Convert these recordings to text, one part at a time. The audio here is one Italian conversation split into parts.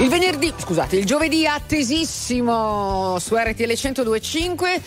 Il venerdì, scusate, il giovedì attesissimo su RTL 1025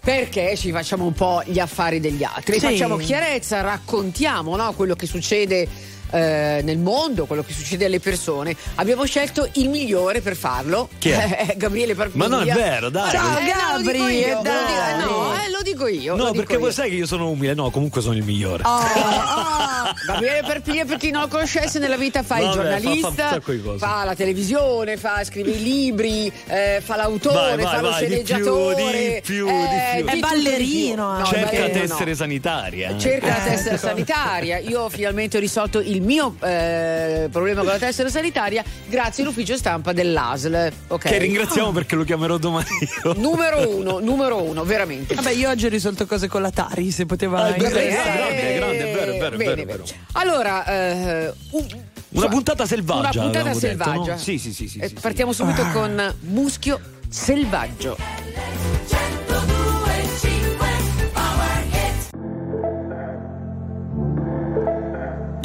perché ci facciamo un po' gli affari degli altri, Sì. facciamo chiarezza, raccontiamo no, quello che succede eh, nel mondo, quello che succede alle persone. Abbiamo scelto il migliore per farlo. Chi è? Eh, Gabriele Parpiglia. Ma non è vero, dai. Ciao, Eh, no, lo dico Gabri, io, dai. lo dico- eh, no, eh, lo dico io. lo No, dico perché io. voi sai che io sono umile. No, comunque sono il migliore. Oh, oh. Gabriele Perpiglia, per chi non lo conoscesse, nella vita fa il Vabbè, fa- fa un giornalista, di cose. fa la televisione, fa, scrive i libri, eh, fa l'autore, Vai, vai, fa lo vai, di più, sceneggiatore. di più, di eh, più. È tutto ballerino, eh. No, Cerca ballerino tessere no. sanitaria. Cerca la Eh. tessera sanitaria. Io finalmente ho risolto il mio eh, problema con la tessera sanitaria grazie all'ufficio stampa dell'ASL. ok? Che ringraziamo perché lo chiamerò domani io. Numero uno, numero uno, veramente. Vabbè, io oggi ho risolto cose con la Tari, se poteva Ah, vero, interessare. grande, grande, è vero, è vero, è Bene, vero, è vero. Allora, eh, un- Una puntata selvaggia, Una puntata avevamo detto, selvaggia. no? Sì, sì, sì, sì, Eh, sì, sì. partiamo subito con Muschio Selvaggio.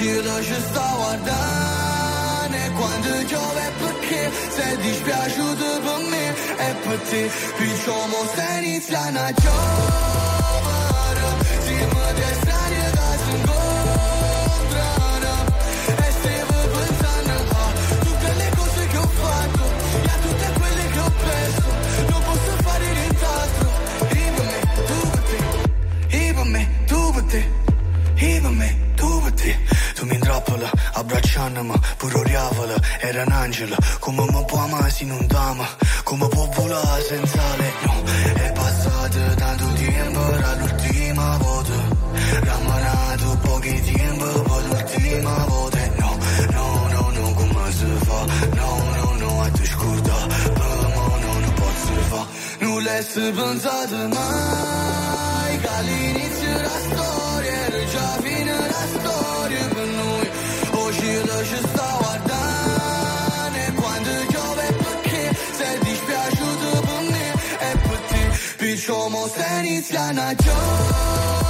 Ci sta guardando quando piove perché? Sei dispiaciuto per me E per te. Diciamo se inizia una giovane Intrappola, abbracciandomi Pure oriavola, era un angelo. Come mi può amare se non t'ama Come può volare senza No, è passato tanto tempo Era l'ultima volta. Rammanato pochi tempo Poi l'ultima volta. No, no, no, no, come si fa? No, no, no, a te scorda Per me no, non posso fa? Non l'hai pensato mai Che all'inizio della storia Hiç olmazsa isyan açar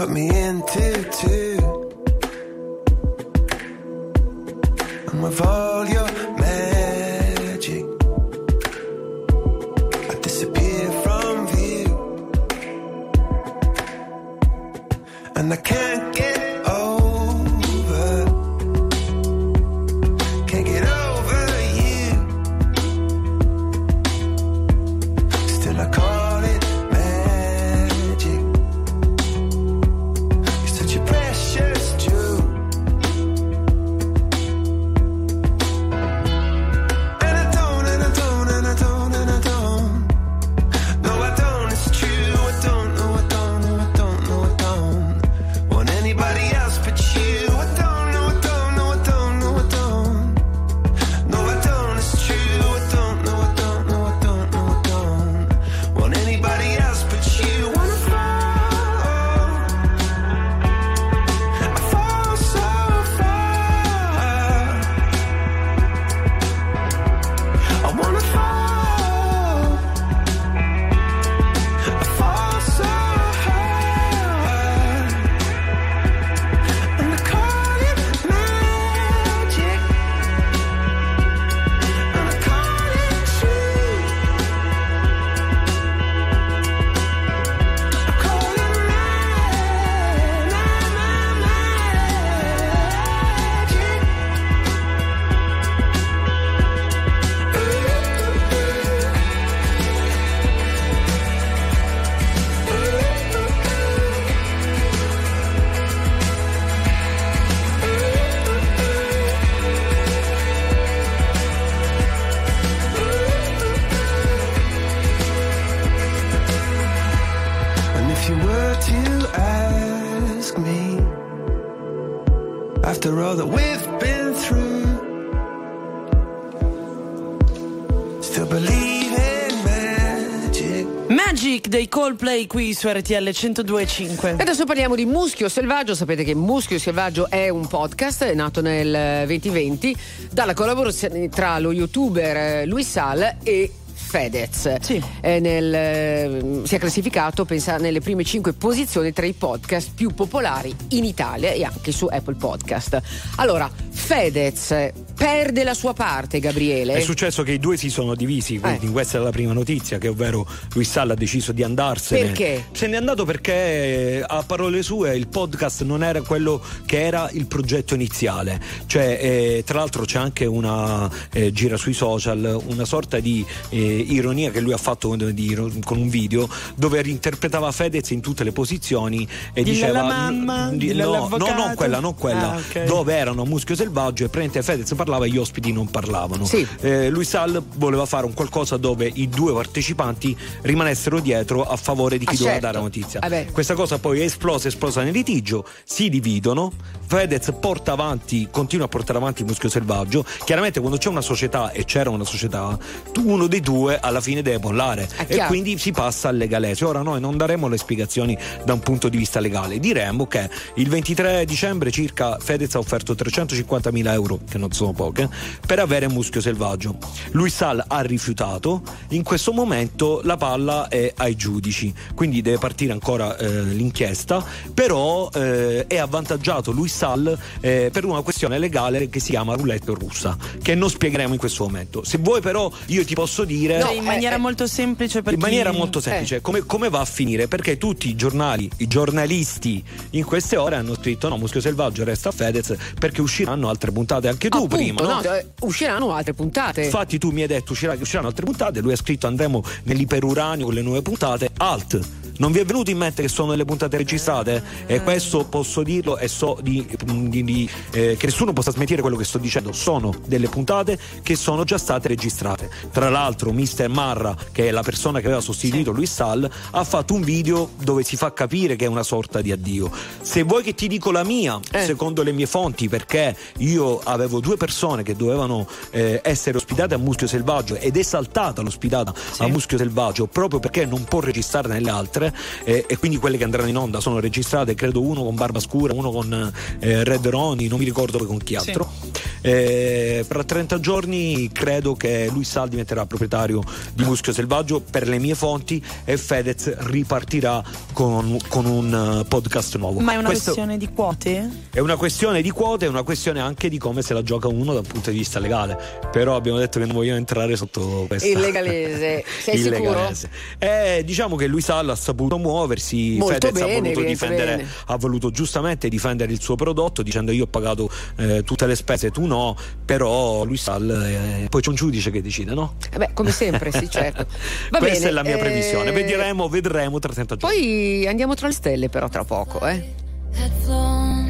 Cut me into two. And with all your magic, I disappear from view. And I can't Coldplay qui su RTL 102.5. E adesso parliamo di Muschio Selvaggio. Sapete che Muschio Selvaggio è un podcast è nato nel 2020 dalla collaborazione tra lo youtuber eh, Luis Sal e Fedez. Sì. Nel, eh, si è classificato pensa, nelle prime cinque posizioni tra i podcast più popolari in Italia e anche su Apple Podcast. Allora, Fedez perde la sua parte, Gabriele. È successo che i due si sono divisi, quindi Eh. questa è la prima notizia, che ovvero Luis Salla ha deciso di andarsene. Perché? Se n'è andato perché, eh, a parole sue, il podcast non era quello che era il progetto iniziale. Cioè, eh, tra l'altro c'è anche una, eh, gira sui social, una sorta di eh, ironia che lui ha fatto con, di- con un video dove reinterpretava Fedez in tutte le posizioni e Dille diceva... alla mamma, n- no, no, non quella, non quella. Ah, ok. Dove erano a Muschio Selvaggio e praticamente Fedez parlava e gli ospiti non parlavano. Sì. Eh, lui Sal voleva fare un qualcosa dove i due partecipanti rimanessero dietro a favore di chi Ah, doveva certo. dare la notizia. Eh beh. Questa cosa poi è esplosa, esplosa nel litigio, si dividono, Fedez porta avanti, continua a portare avanti il muschio selvaggio. Chiaramente quando c'è una società e c'era una società, uno dei due alla fine deve mollare e quindi si passa al legalese. Ora noi non daremo le spiegazioni da un punto di vista legale, diremo che il 23 dicembre circa Fedez ha offerto 350 mila euro, che non sono poche, per avere muschio selvaggio. Luis Sal ha rifiutato, in questo momento la palla è ai giudici, quindi deve partire ancora eh, l'inchiesta, però eh, è avvantaggiato Luis Sal eh, per una questione legale che si chiama roulette russa, che non spiegheremo in questo momento. Se vuoi però io ti posso dire... Cioè, in maniera eh, eh. molto semplice per In chi- maniera molto semplice, come, come va a finire? Perché tutti i giornali, i giornalisti in queste ore hanno scritto no, Muschio Selvaggio resta Fedez perché usciranno altre puntate. Anche tu Appunto. prima, no? no, eh, usciranno altre puntate. Infatti tu mi hai detto uscirà- usciranno altre puntate, lui ha scritto andremo nell'iperuranio con le nuove puntate. Alt. Non vi è venuto in mente che sono delle puntate registrate? E questo posso dirlo e so di, di- di, eh, che nessuno possa smentire quello che sto dicendo. Sono delle puntate che sono già state registrate. Tra l'altro, Mister Marra, che è la persona che aveva sostituito Luis Sal, ha fatto un video dove si fa capire che è una sorta di addio. Se vuoi che ti dico la mia, Eh. secondo le mie fonti, perché io avevo due persone che dovevano eh, essere ospitate a Muschio Selvaggio ed è saltata l'ospitata a Muschio Selvaggio proprio perché non può registrare nelle altre eh, e quindi quelle che andranno in onda sono registrate, credo uno con Barba Scura, uno con eh, Red Ronnie, non mi ricordo poi con chi altro. Eh, fra 30 giorni credo che lui Sal diventerà proprietario di Muschio Selvaggio per le mie fonti e Fedez ripartirà con, con un eh, podcast nuovo. Ma è una Questo- questione di quote? è una questione di quote, è una questione anche di come se la gioca uno dal punto di vista legale. Però abbiamo detto che non vogliamo entrare sotto questa. Il legalese. Sei Il sicuro? legalese. Eh, diciamo che lui Salla ha saputo muoversi, Molto Fedez bene, ha voluto difendere, bene. ha voluto giustamente difendere il suo prodotto dicendo io ho pagato eh, tutte le spese, tu no, però lui Sal eh, poi c'è un giudice che decide, no? Eh beh, come sempre, sì, certo. Va Questa bene, è la mia eh, previsione. Vedremo, vedremo tra 30 giorni. Poi andiamo tra le stelle, però, tra poco, eh. had flown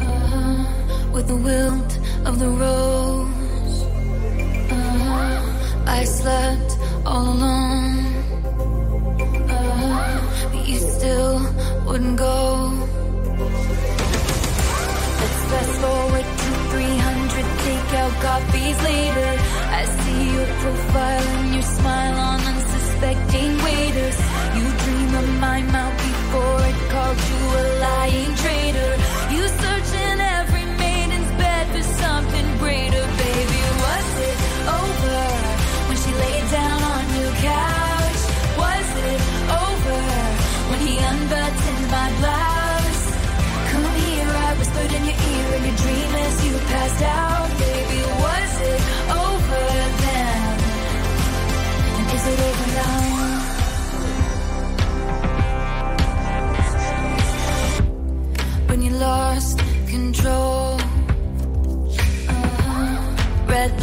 uh, with the wilt of the rose. Uh, I slept all alone, you still wouldn't go. Let's fast forward to 300 takeout coffees later. I see your profile and your smile on unsuspecting waiters. You dream of my mouth before it called you a lying traitor.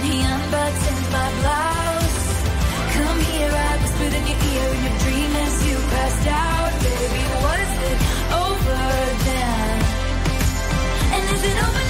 When he unbuttoned my blouse? Come here, I whispered in your ear in your dream as you passed out, baby. Was it over then? And is it over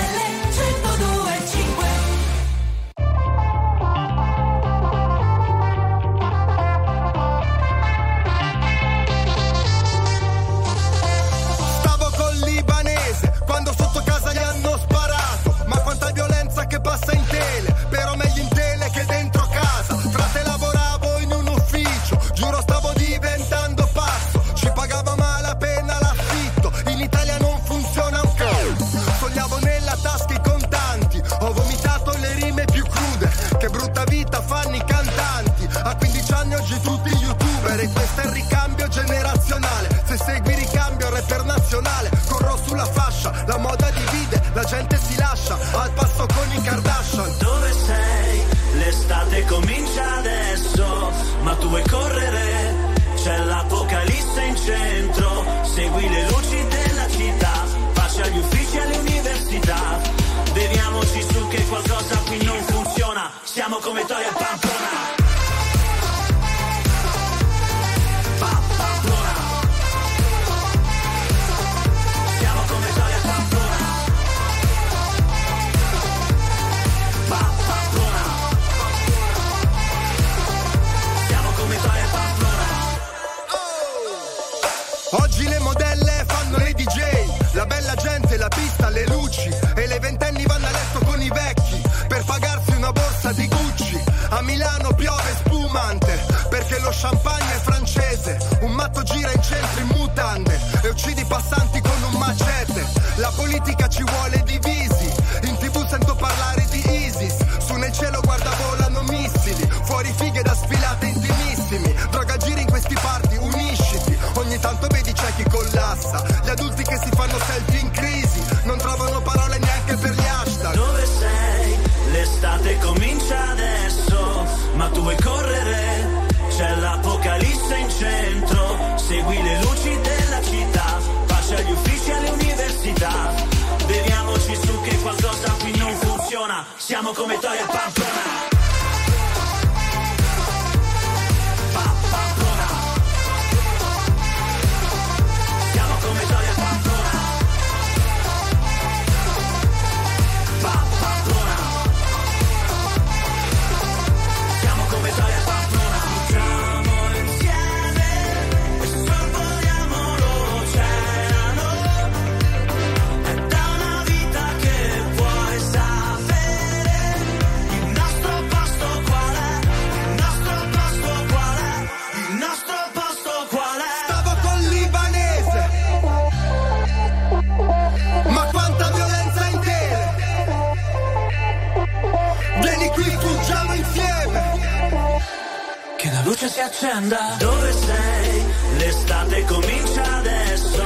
luce si accenda. Dove sei? L'estate comincia adesso,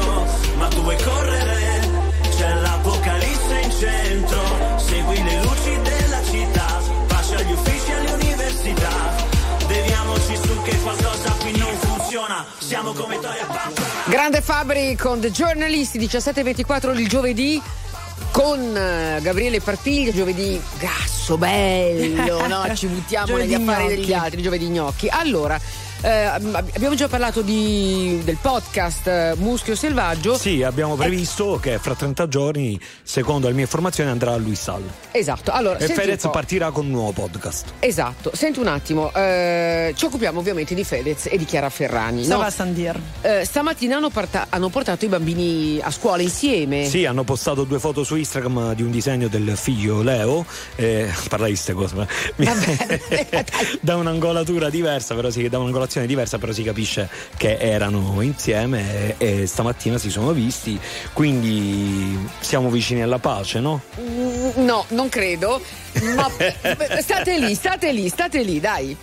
ma tu vuoi correre? C'è l'apocalisse in centro, segui le luci della città, pace agli uffici e alle. Beviamoci su che qualcosa qui non funziona, siamo come Pamplona. Grande Fabri con The Journalist 17.24 il giovedì con eh, Gabriele Parpiglia, giovedì grasso, bello, no? Ci buttiamo negli affari gnocchi. degli altri, giovedì gnocchi. Allora, eh, ab- abbiamo già parlato di- del podcast eh, Muschio Selvaggio. Sì, abbiamo previsto che fra 30 giorni, secondo le mie informazioni, andrà a Luis Sal. Esatto, allora, E Fedez partirà con un nuovo podcast. Esatto, senti un attimo, eh, ci occupiamo ovviamente di Fedez e di Chiara Ferragni. Ça no? dire. Eh, stamattina hanno, parta- hanno portato i bambini a scuola insieme. Sì, hanno postato due foto su Instagram di un disegno del figlio Leo. Eh, parla di queste cose, ma da un'angolatura diversa, però si, da un'angolazione diversa, però si capisce che erano insieme e, e stamattina si sono visti. Quindi siamo vicini alla pace, no? Mm, No, non credo. Ma state lì, state lì, state lì, dai.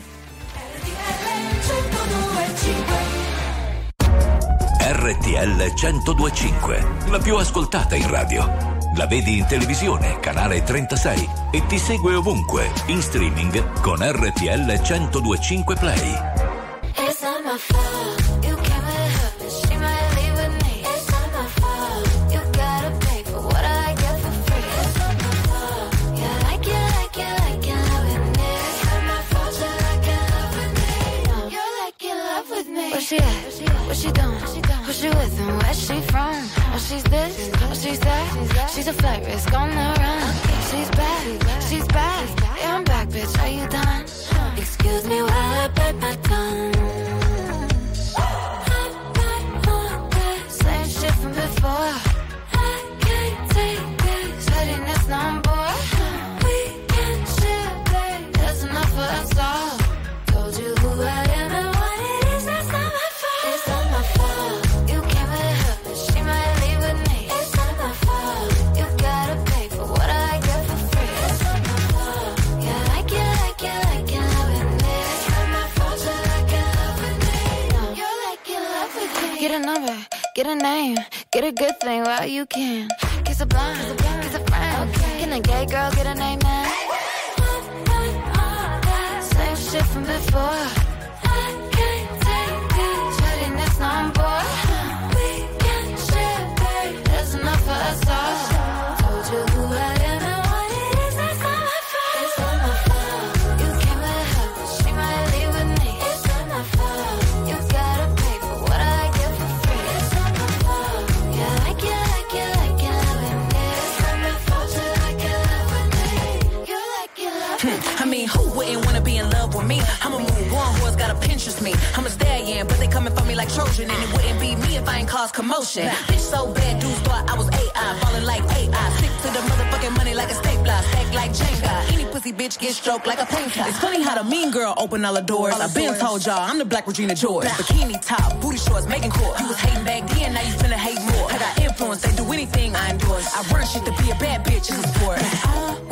RTL 1025, la più ascoltata in radio. La vedi in televisione, canale 36 e ti segue ovunque, in streaming con RTL 1025 Play. My fault. You came with her, but she might leave with me. It's not my fault. You gotta pay for what I get for free. It's not my fault. Yeah, like you, like you, like you love with me. It's not my fault. You like you love with me. You're like you love with me. Where she at? What she doing? Who she with and where she from? Oh, she's this, oh, she's that. She's a flight risk on the run. She's back, she's back. Yeah, I'm back, bitch. Are you done? Excuse me while I bite my tongue. We can share, enough for us all. Told you who I am and what it is. Not my fault. It's not my fault. You came with her, but she might leave with me. It's not my fault. You gotta pay for what I get for free. It's not my fault. Yeah, like like you, like me. It's not my fault. You like love with me. No. You're like love with me. Get a number. Get a name, get a good thing while you can. Kiss a blind, kiss a blind. Kiss a a gay girl get an amen. Same shit from before. bitch get stroked like a painter. It's funny how the mean girl open all the doors. I've been told y'all I'm the black Regina George. Bikini top, booty shorts, making court. You was hating back then, now you finna hate more. I got influence, they do anything I endorse. I run shit to be a bad bitch, in the sport.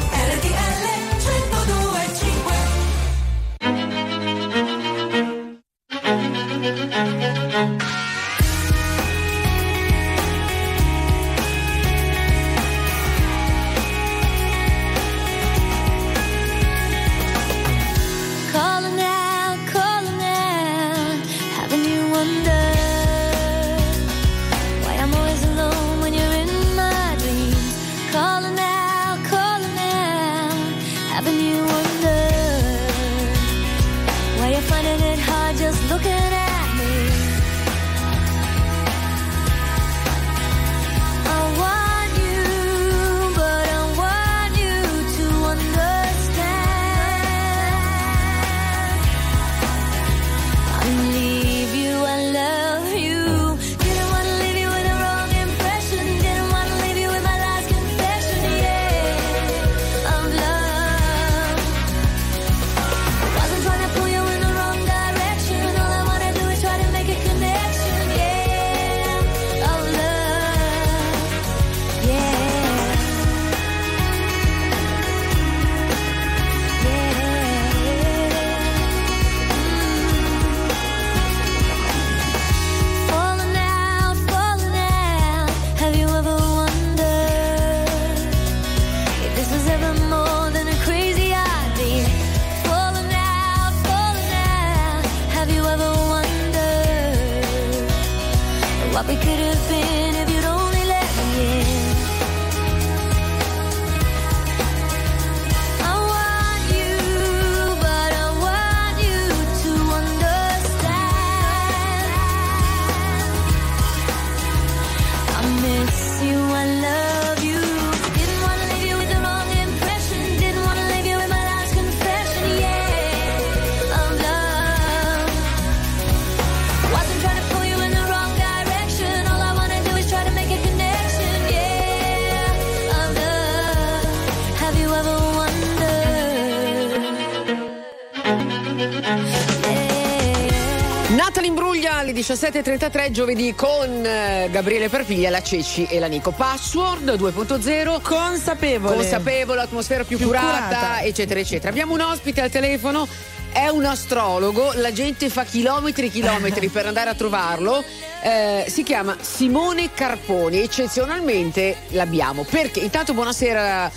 17.33 giovedì con eh, Gabriele Parpiglia, la Ceci e la Nico. Password 2.0. Consapevole. Consapevole, atmosfera più, più curata, curata, eccetera, eccetera. Abbiamo un ospite al telefono è un astrologo, la gente fa chilometri e chilometri per andare a trovarlo. Eh, si chiama Simone Carponi, eccezionalmente l'abbiamo. Perché? Intanto buonasera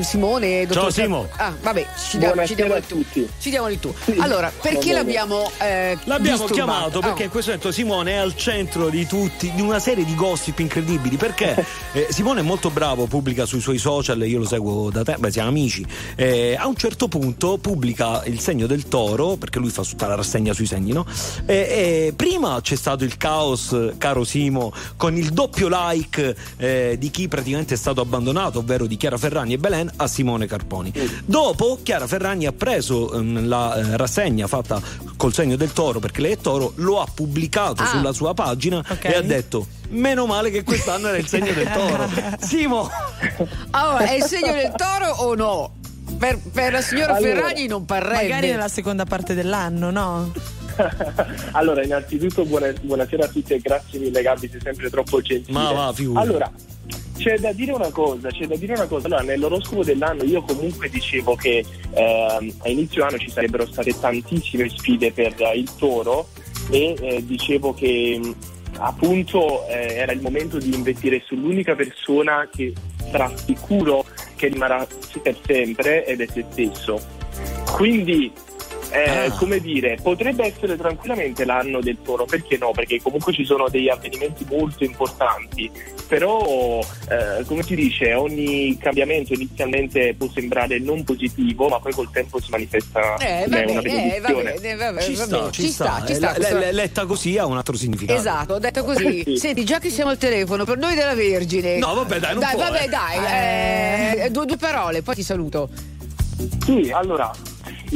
Simone, dottor Ciao, Simo. Ah, vabbè, ci, diamo- ci diamo il tu. Ci diamo il tu. Allora, perché l'abbiamo eh, L'abbiamo disturbato? chiamato perché Oh. in questo momento Simone è al centro di tutti, di una serie di gossip incredibili. Perché eh, Simone è molto bravo, pubblica sui suoi social, io lo seguo da tempo, beh, siamo amici. Eh, a un certo punto pubblica il segno del toro, perché lui fa tutta la rassegna sui segni, no? E, e prima c'è stato il caos, caro Simo, con il doppio like eh, di chi praticamente è stato abbandonato, ovvero di Chiara Ferragni e Belen a Simone Carponi. Dopo Chiara Ferragni ha preso ehm, la eh, rassegna fatta col segno del toro, perché lei è toro, lo ha pubblicato Ah. sulla sua pagina e ha detto meno male che quest'anno era il segno del toro. Simo, Allora, è il segno del toro o no? Per, per la signora Allora, Ferragni non parrebbe. Magari nella seconda parte dell'anno, no? allora, innanzitutto buona- buonasera a tutti e grazie mille Gabi, sei sempre troppo gentile. Ma va, figurati. Allora, c'è da dire una cosa, c'è da dire una cosa. Allora, nell'oroscopo dell'anno io comunque dicevo che ehm, a inizio anno ci sarebbero state tantissime sfide per eh, il toro e eh, dicevo che appunto eh, era il momento di investire sull'unica persona che sarà sicuro che rimarrà per sempre ed è se stesso. Quindi eh, Ah. come dire, potrebbe essere tranquillamente l'anno del toro, perché no? Perché comunque ci sono degli avvenimenti molto importanti, però eh, come si dice, ogni cambiamento inizialmente può sembrare non positivo, ma poi col tempo si manifesta Eh, come va una eh, va benedizione. bene, va bene, ci sta, ci sta. ci Eh, sta. le- questo- le- letta così ha un altro significato. Esatto, ho detto così. Sì. Senti, già che siamo al telefono, per noi della Vergine. No, vabbè, dai, non Dai, può, vabbè, eh. dai. eh, due, due parole, poi ti saluto. Sì, allora,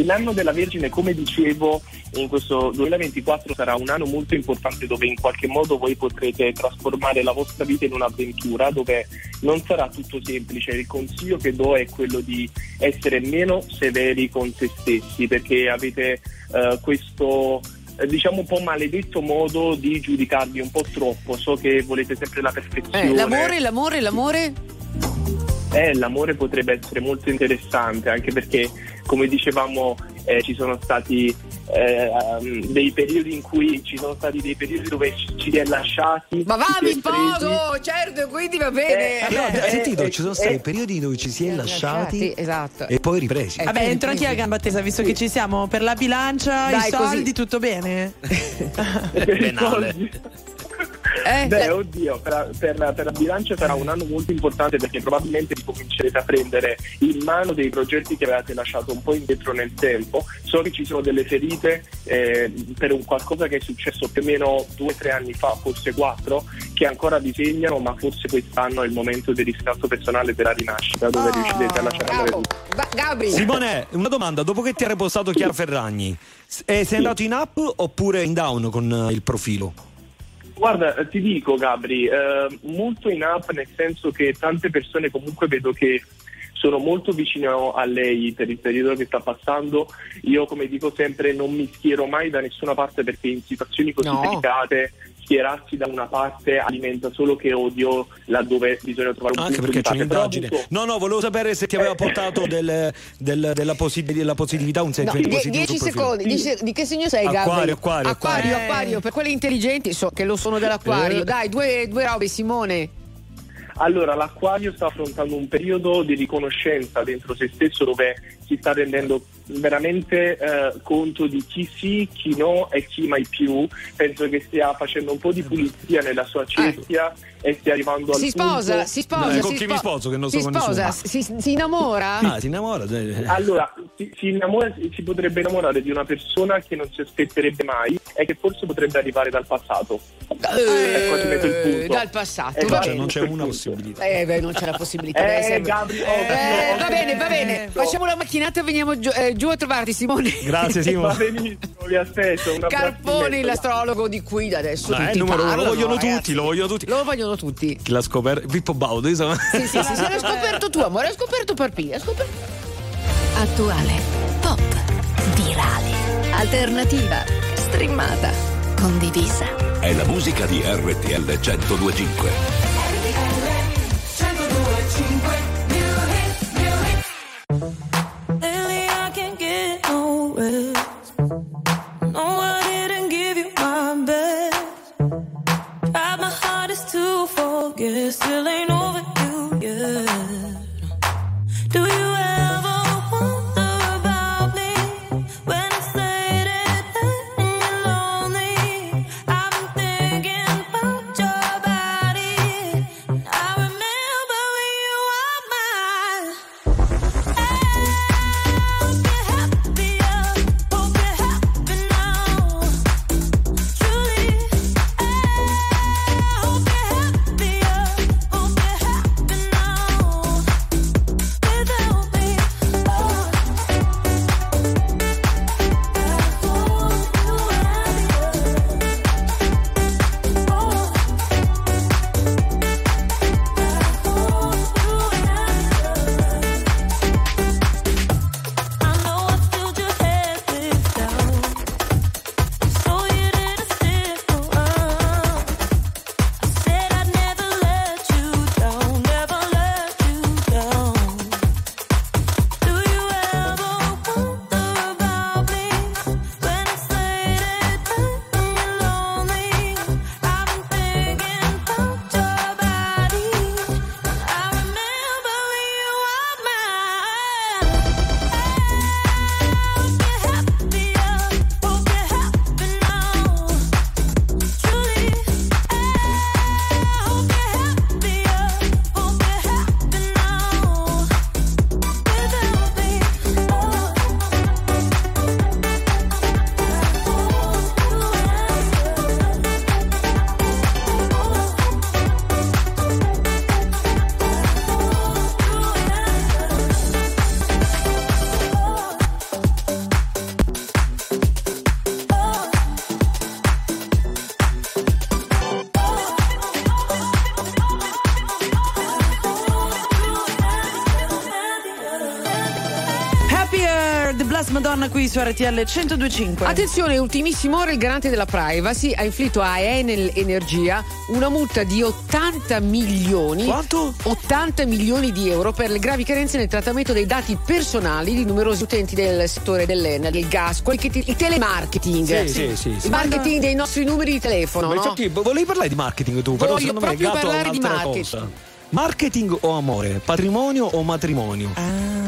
l'anno della Vergine, come dicevo, in questo 2024 sarà un anno molto importante dove in qualche modo voi potrete trasformare la vostra vita in un'avventura dove non sarà tutto semplice. Il consiglio che do è quello di essere meno severi con se stessi perché avete eh, questo eh, diciamo un po' maledetto modo di giudicarvi un po' troppo. So che volete sempre la perfezione. Eh, l'amore, l'amore, l'amore. Eh, l'amore potrebbe essere molto interessante anche perché, come dicevamo, eh, ci sono stati eh, um, dei periodi in cui ci sono stati dei periodi dove ci, ci si è lasciati. Ma va, mi sposo! Certo, quindi va bene. Eh, No, eh, hai sentito? eh, ci sono eh, stati periodi dove ci si è lasciati Sì, esatto. e poi ripresi. Eh, Vabbè, quindi- entro anch'io a gamba tesa, visto che ci siamo. Per la bilancia, Dai, i soldi, così. tutto bene? Penale. Eh, Beh, la- oddio, per, per- per la bilancia sarà un anno molto importante perché probabilmente ricomincerete a prendere in mano dei progetti che avevate lasciato un po' indietro nel tempo. So che ci sono delle ferite eh, per un qualcosa che è successo più o meno due o tre anni fa, forse quattro, che ancora vi segnano, ma forse quest'anno è il momento del riscatto personale della rinascita, dove Oh, riuscirete a lasciare andare tutto. Gabri. Simone, una domanda, dopo che ti ha ripostato Chiara Ferragni, eh, sei andato in up oppure in down con eh, il profilo? Guarda, ti dico Gabri, eh, molto in up nel senso che tante persone comunque vedo che sono molto vicino a lei per il periodo che sta passando. Io come dico sempre non mi schiero mai da nessuna parte perché in situazioni così No. delicate schierarsi da una parte alimenta solo che odio laddove bisogna trovare un Anche punto perché di c'è un'indagine. avuto- No, no, volevo sapere se ti aveva portato del- del- della, possi- della positività, un No, sentimento die- positivo. dieci sul profilo. secondi. dieci- di che segno sei, Gabri? Acquario, acquario, acquario, acquario. acquario, per quelli intelligenti so che lo sono dell'acquario. Eh. Dai, due, due robe, Simone. Allora, l'Aquario sta affrontando un periodo di riconoscenza dentro se stesso dove si sta rendendo veramente eh, conto di chi sì, chi no e chi mai più. Penso che stia facendo un po' di pulizia nella sua cerchia e stia arrivando al Si sposa, punto... si sposa. No, con si chi spo- mi sposo, che non si so con sposa, si, si innamora? Ah, si innamora? eh. Allora, si, si innamora- si potrebbe innamorare di una persona che non si aspetterebbe mai e che forse potrebbe arrivare dal passato. ecco, Eh, punto. dal passato. Ecco, va Cioè, non c'è una possibilità. Eh, beh, non c'è la possibilità. Eh, Gabri, oh, Eh, Gabri, va bene, va bene. eh, Facciamo la macchinetta e veniamo giù, eh, giù a trovarti, Simone. Grazie, Simo. Va benissimo, vi aspetto. Carponi, l'astrologo di qui da adesso. È tutti il numero uno, lo vogliono ragazzi. tutti, lo vogliono tutti. Lo vogliono tutti. Chi l'ha scoperto? Pippo Baudo, insomma. Sì, sì, sì, sì, l'hai scoperto tu, amore, l'hai scoperto per P. L'hai scoperto. Attuale, pop, virale, alternativa, streamata, condivisa. È la musica di RTL 1025. Qui su RTL 1025. Attenzione, ultimissima ora il garante della privacy ha inflitto a Enel Energia una multa di 80 milioni. Quanto? 80 milioni di euro per le gravi carenze nel trattamento dei dati personali di numerosi utenti del settore dell'Enel, del gas, quelli che ti- il telemarketing. Sì, sì, sì, sì. Il marketing dei nostri numeri di telefono. Ma no? infatti, volevi parlare di marketing tu, però Voglio secondo me è proprio legato a parlare di un'altra marketing. cosa. Marketing o amore? Patrimonio o matrimonio?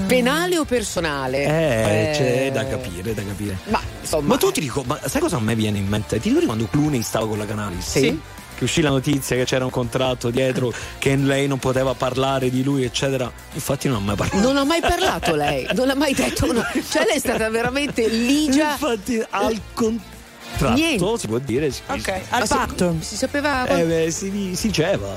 Penale o personale? Eh, Eh, c'è da capire, da capire. Ma insomma. Ma tu ti dico, ma sai cosa a me viene in mente? Ti ricordi quando Clooney stava con la Canalis? Sì. Che uscì la notizia che c'era un contratto dietro, che lei non poteva parlare di lui, eccetera. Infatti non ha mai parlato. Non ha mai parlato lei, non ha mai detto una. Cioè, lei è stata veramente ligia. Infatti, al contratto Niente. si può dire. Si, Ok, Ma al si- patto. Si sapeva. eh, beh, si, si diceva.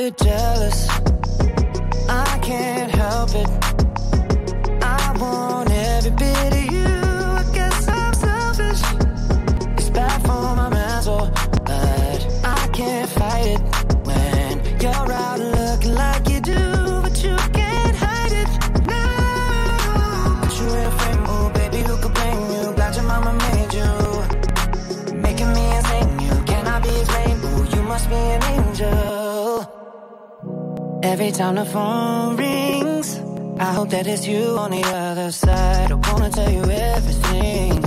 I get Every time the phone rings, I hope that it's you on the other side. I wanna tell you everything,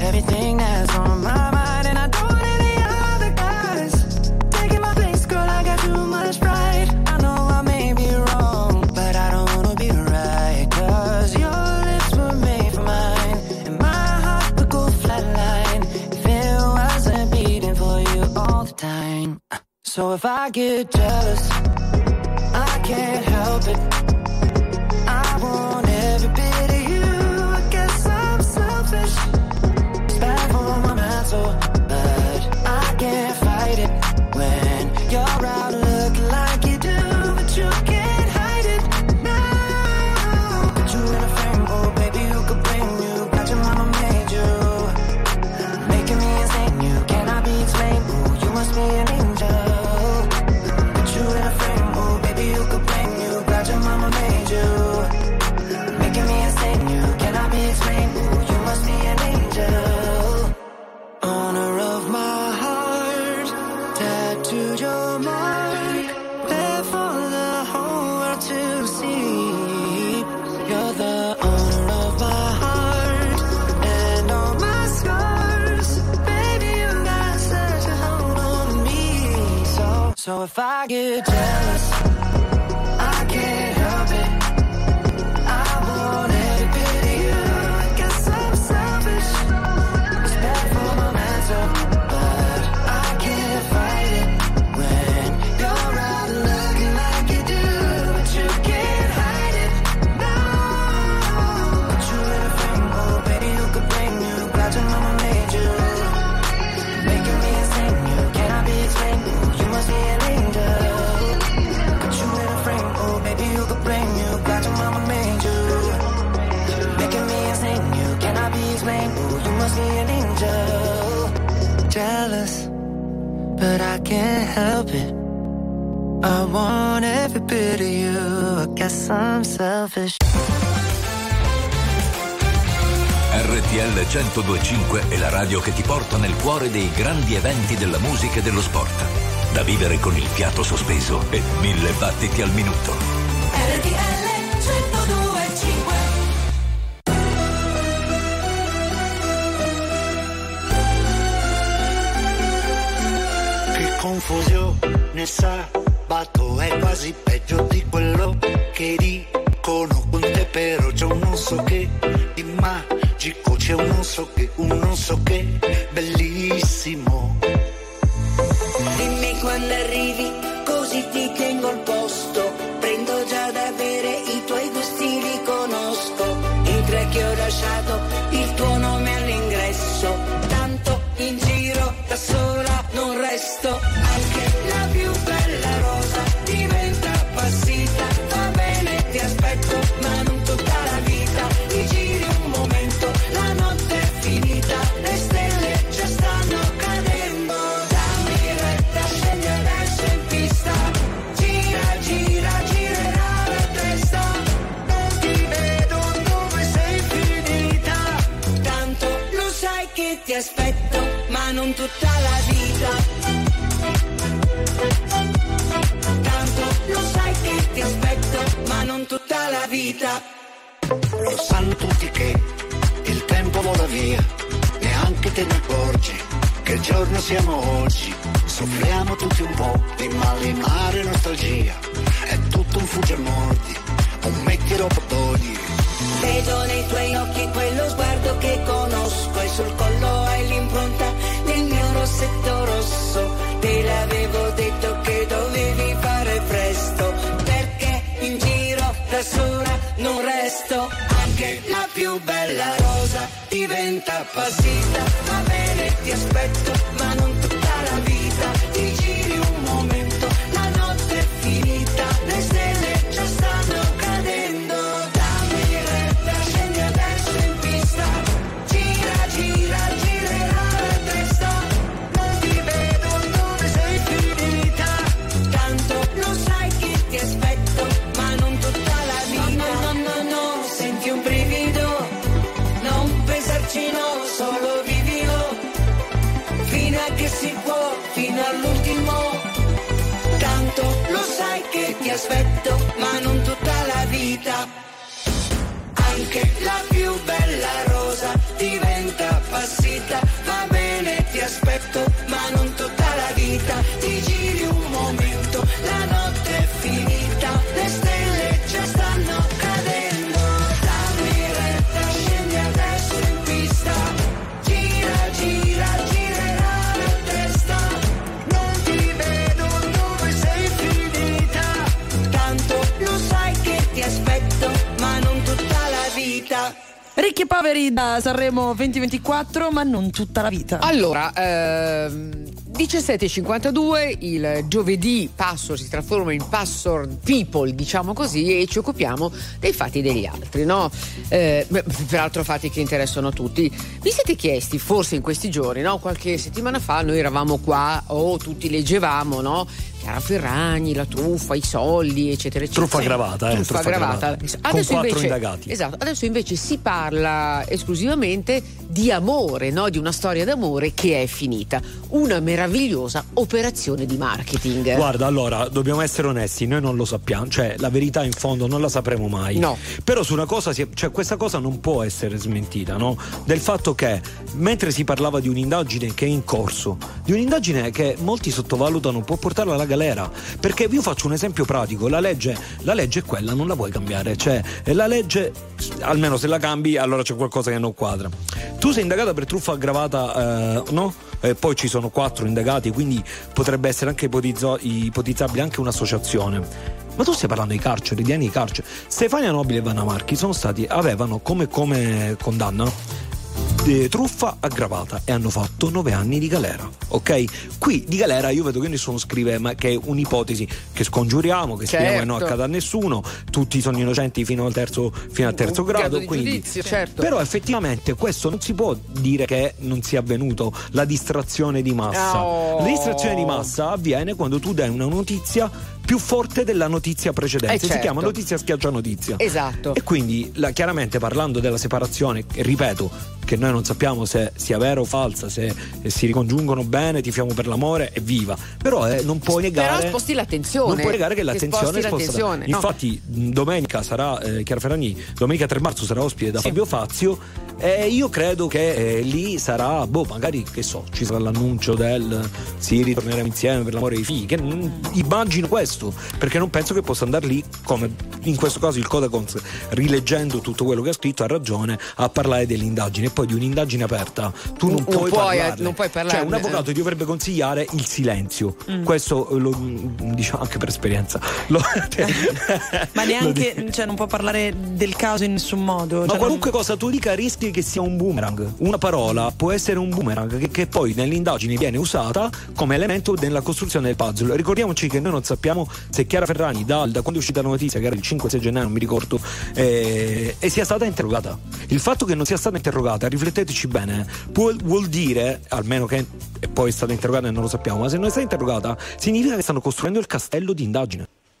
everything that's on my mind, and I don't want any other guys taking my place, girl. I got too much pride. I know I may be wrong, but I don't wanna be right. Cause your lips were made for mine, and my heart would go flatline if it wasn't beating for you all the time. So if I get jealous, can't help it. cuore dei grandi eventi della musica e dello sport. Da vivere con il fiato sospeso e mille battiti al minuto. RTL 1025 Che confusione sabato è quasi peggio di quello che dicono con te, però c'è un non so che di magico, c'è un non so che, un non so che Anche la più poveri da Sanremo 2024, ma non tutta la vita. Allora, ehm, 17.52, il giovedì Passor si trasforma in Passor People, diciamo così, e ci occupiamo dei fatti degli altri, no? Eh, peraltro fatti che interessano a tutti. Vi siete chiesti, forse in questi giorni, no? Qualche settimana fa noi eravamo qua o tutti leggevamo, no? Chiara Ferragni, la truffa, i soldi, eccetera, eccetera. Truffa aggravata, eh, Truffa, truffa aggravata. aggravata. Con quattro indagati. Esatto, adesso invece si parla esclusivamente di amore, no? di una storia d'amore che è finita. Una meravigliosa operazione di marketing. Guarda, allora, dobbiamo essere onesti, noi non lo sappiamo, cioè la verità in fondo non la sapremo mai. No. Però su una cosa, si- cioè questa cosa non può essere smentita, no? Del fatto che mentre si parlava di un'indagine che è in corso, di un'indagine che molti sottovalutano, può portarla alla galera. Perché vi faccio un esempio pratico, la legge, la legge è quella, non la puoi cambiare. Cioè, la legge, almeno se la cambi, allora c'è qualcosa che non quadra. Tu sei indagata per truffa aggravata, eh, no? Eh, poi ci sono quattro indagati, quindi potrebbe essere anche ipotizzo- ipotizzabile anche un'associazione. Ma tu stai parlando di carcere, di anni di carcere. Stefania Nobile e Vanna Marchi stati, avevano come, come condanna eh, truffa aggravata e hanno fatto nove anni di galera. Ok? Qui di galera io vedo che nessuno scrive, ma che è un'ipotesi che scongiuriamo, che speriamo che non Certo. accada a nessuno. Tutti sono innocenti fino al terzo, fino al terzo grado. grado di quindi, giudizio, certo. Però effettivamente questo non si può dire che non sia avvenuto la distrazione di massa. Oh. La distrazione di massa avviene quando tu dai una notizia più forte della notizia precedente. Eh, Si certo. chiama notizia schiaccia notizia. Esatto. E quindi la- chiaramente parlando della separazione, che, ripeto, che noi non sappiamo se sia vera o falsa, se eh, si ricongiungono bene, tifiamo per l'amore, evviva. Però eh, non puoi negare. Però sposti l'attenzione. Non puoi negare che Che l'attenzione sposti è spostata. l'attenzione, no. Infatti, mh, domenica sarà eh, Chiara Ferragni, domenica 3 marzo sarà ospite da Fabio Fazio. E io credo che eh, lì sarà, boh, magari che so, ci sarà l'annuncio del sì, ritorneremo insieme per l'amore dei figli. Che, mm, immagino questo, perché non penso che possa andare lì, come in questo caso il Codacons, rileggendo tutto quello che ha scritto, ha ragione a parlare dell'indagine. E poi di un'indagine aperta tu non, Non puoi, puoi, eh, parlarne. non puoi parlarne, Cioè, un avvocato eh. ti dovrebbe consigliare il silenzio. Mm. Questo eh, lo mm, diciamo anche per esperienza. Lo- Ma neanche, cioè, non può parlare del caso in nessun modo. Ma cioè, qualunque cosa tu dica rischi che sia un boomerang. Una parola può essere un boomerang che, che poi nelle indagini viene usata come elemento nella costruzione del puzzle. Ricordiamoci che noi non sappiamo se Chiara Ferrani, da, da quando è uscita la notizia, che era il 5-6 gennaio, non mi ricordo, eh, e sia stata interrogata. Il fatto che non sia stata interrogata, rifletteteci bene, può- vuol dire, almeno che e poi è stata interrogata e non lo sappiamo, ma se non è stata interrogata, significa che stanno costruendo il castello di indagine.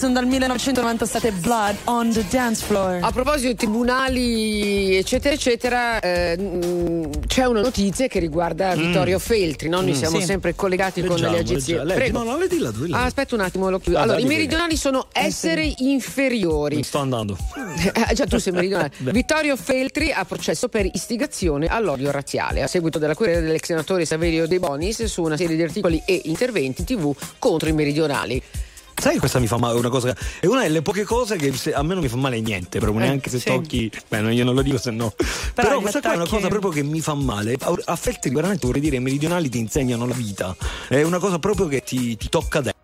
Jackson dal 1997 Blood on the Dance Floor. A proposito di tribunali, eccetera, eccetera, eh, mh, c'è una notizia che riguarda Vittorio Feltri. no? Noi Mm. siamo Sì. sempre collegati con Leggiamo, le agenzie. leggiamo. Leggi. Prego. No, no, tu, leggila. Ah, aspetta un attimo, lo chiudo. Ah, allora, dai, i meridionali sono esseri inferiori. Sto andando. Eh, già tu sei meridionale. Vittorio Feltri ha processo per istigazione all'odio razziale a seguito della querela dell'ex senatore Saverio De Bonis su una serie di articoli e interventi in tv contro i meridionali. Sai che questa mi fa male? Una cosa, è una delle poche cose che se- a me non mi fa male niente, proprio Eh, neanche se sì. tocchi. Beh, no, io non lo dico se no. Però, gli questa qua è una attacchi- cosa proprio che mi fa male. A fette veramente vorrei dire, i meridionali ti insegnano la vita. È una cosa proprio che ti, ti tocca dentro.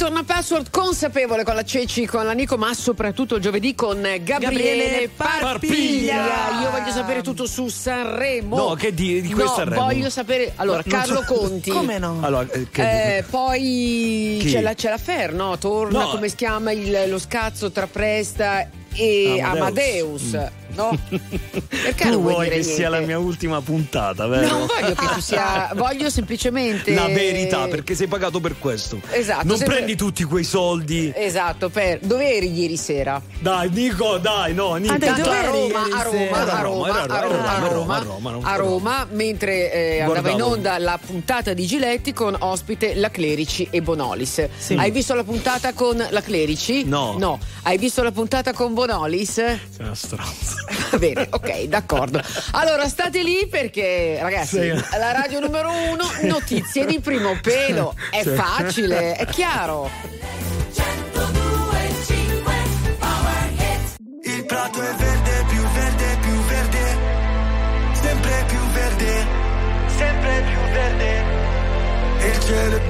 Torna password consapevole con la Ceci, con la Nico, ma soprattutto il giovedì con Gabriele, Gabriele Parpiglia. Parpiglia. Io voglio sapere tutto su Sanremo. No, che di- di questo No, Sanremo? voglio sapere. Allora, No, Carlo so- Conti. Come no? Allora, eh, che- Eh, poi Chi? c'è la, c'è la Fer, no? Torna, No. come si chiama il- lo scazzo tra Presta e Amadeus. Amadeus, no? Perché tu non vuoi vuoi dire che sia la niente? mia ultima puntata, vero? Non voglio che tu sia, voglio semplicemente La verità, perché sei pagato per questo. Esatto, Non sempre- prendi tutti quei soldi. Esatto, per dove eri ieri sera? Dai, Nico, dai, no, Nico. Ah, dai, a Roma, a Roma, a Era a Roma, Roma, a Roma, Roma, a Roma, Roma, a Roma, mentre eh, andava in onda la puntata di Giletti con ospite la Clerici e Bonolis. Hai visto la puntata con la Clerici? No. No. Hai visto la puntata con Bonolis? Sei una stronza. Va bene, ok, d'accordo. Allora state lì perché, ragazzi, Sì. la radio numero uno, notizie di primo pelo. È Sì. facile, è chiaro. Il prato è verde, più verde, più verde. Sempre più verde, sempre più verde. Il cielo è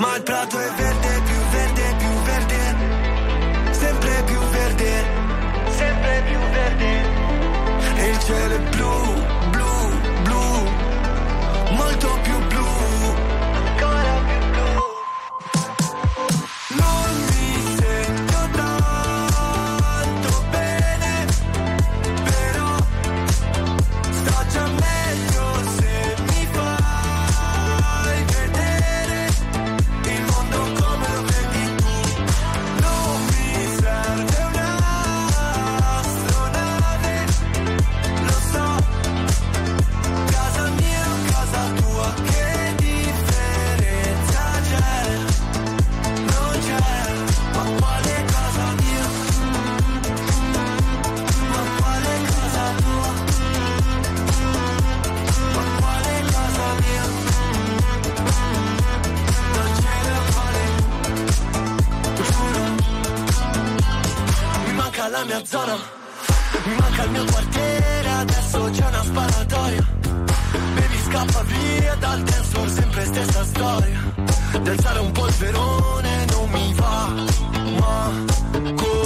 Ma il prato è verde, manca la mia zona, manca il mio quartiere, adesso c'è una sparatoria. Baby scappa via dal dance sempre stessa storia. D'alzare un polverone non mi va, ma come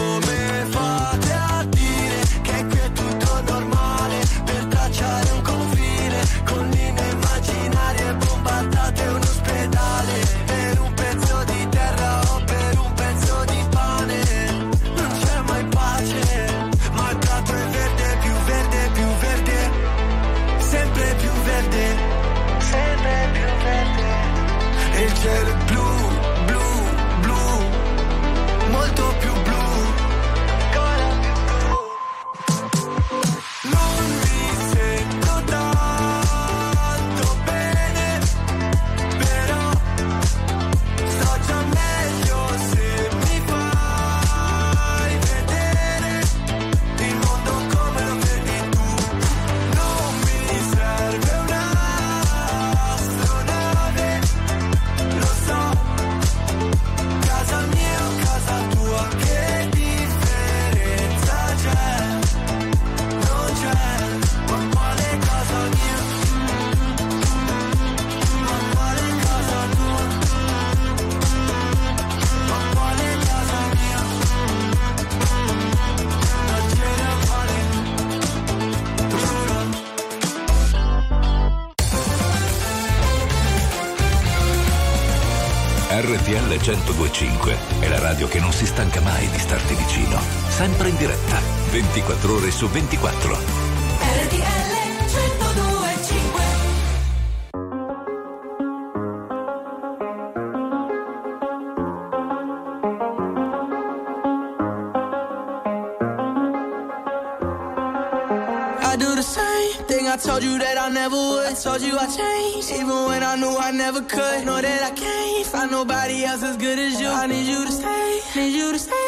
1025 è la radio che non si stanca mai di starti vicino. Sempre in diretta, 24 ore su 24. RTL 1025 I do the same thing I told you that I never would. I told you I changed, even when I knew I never could. Know that I can't nobody else as good as you. I need you to stay, need you to stay.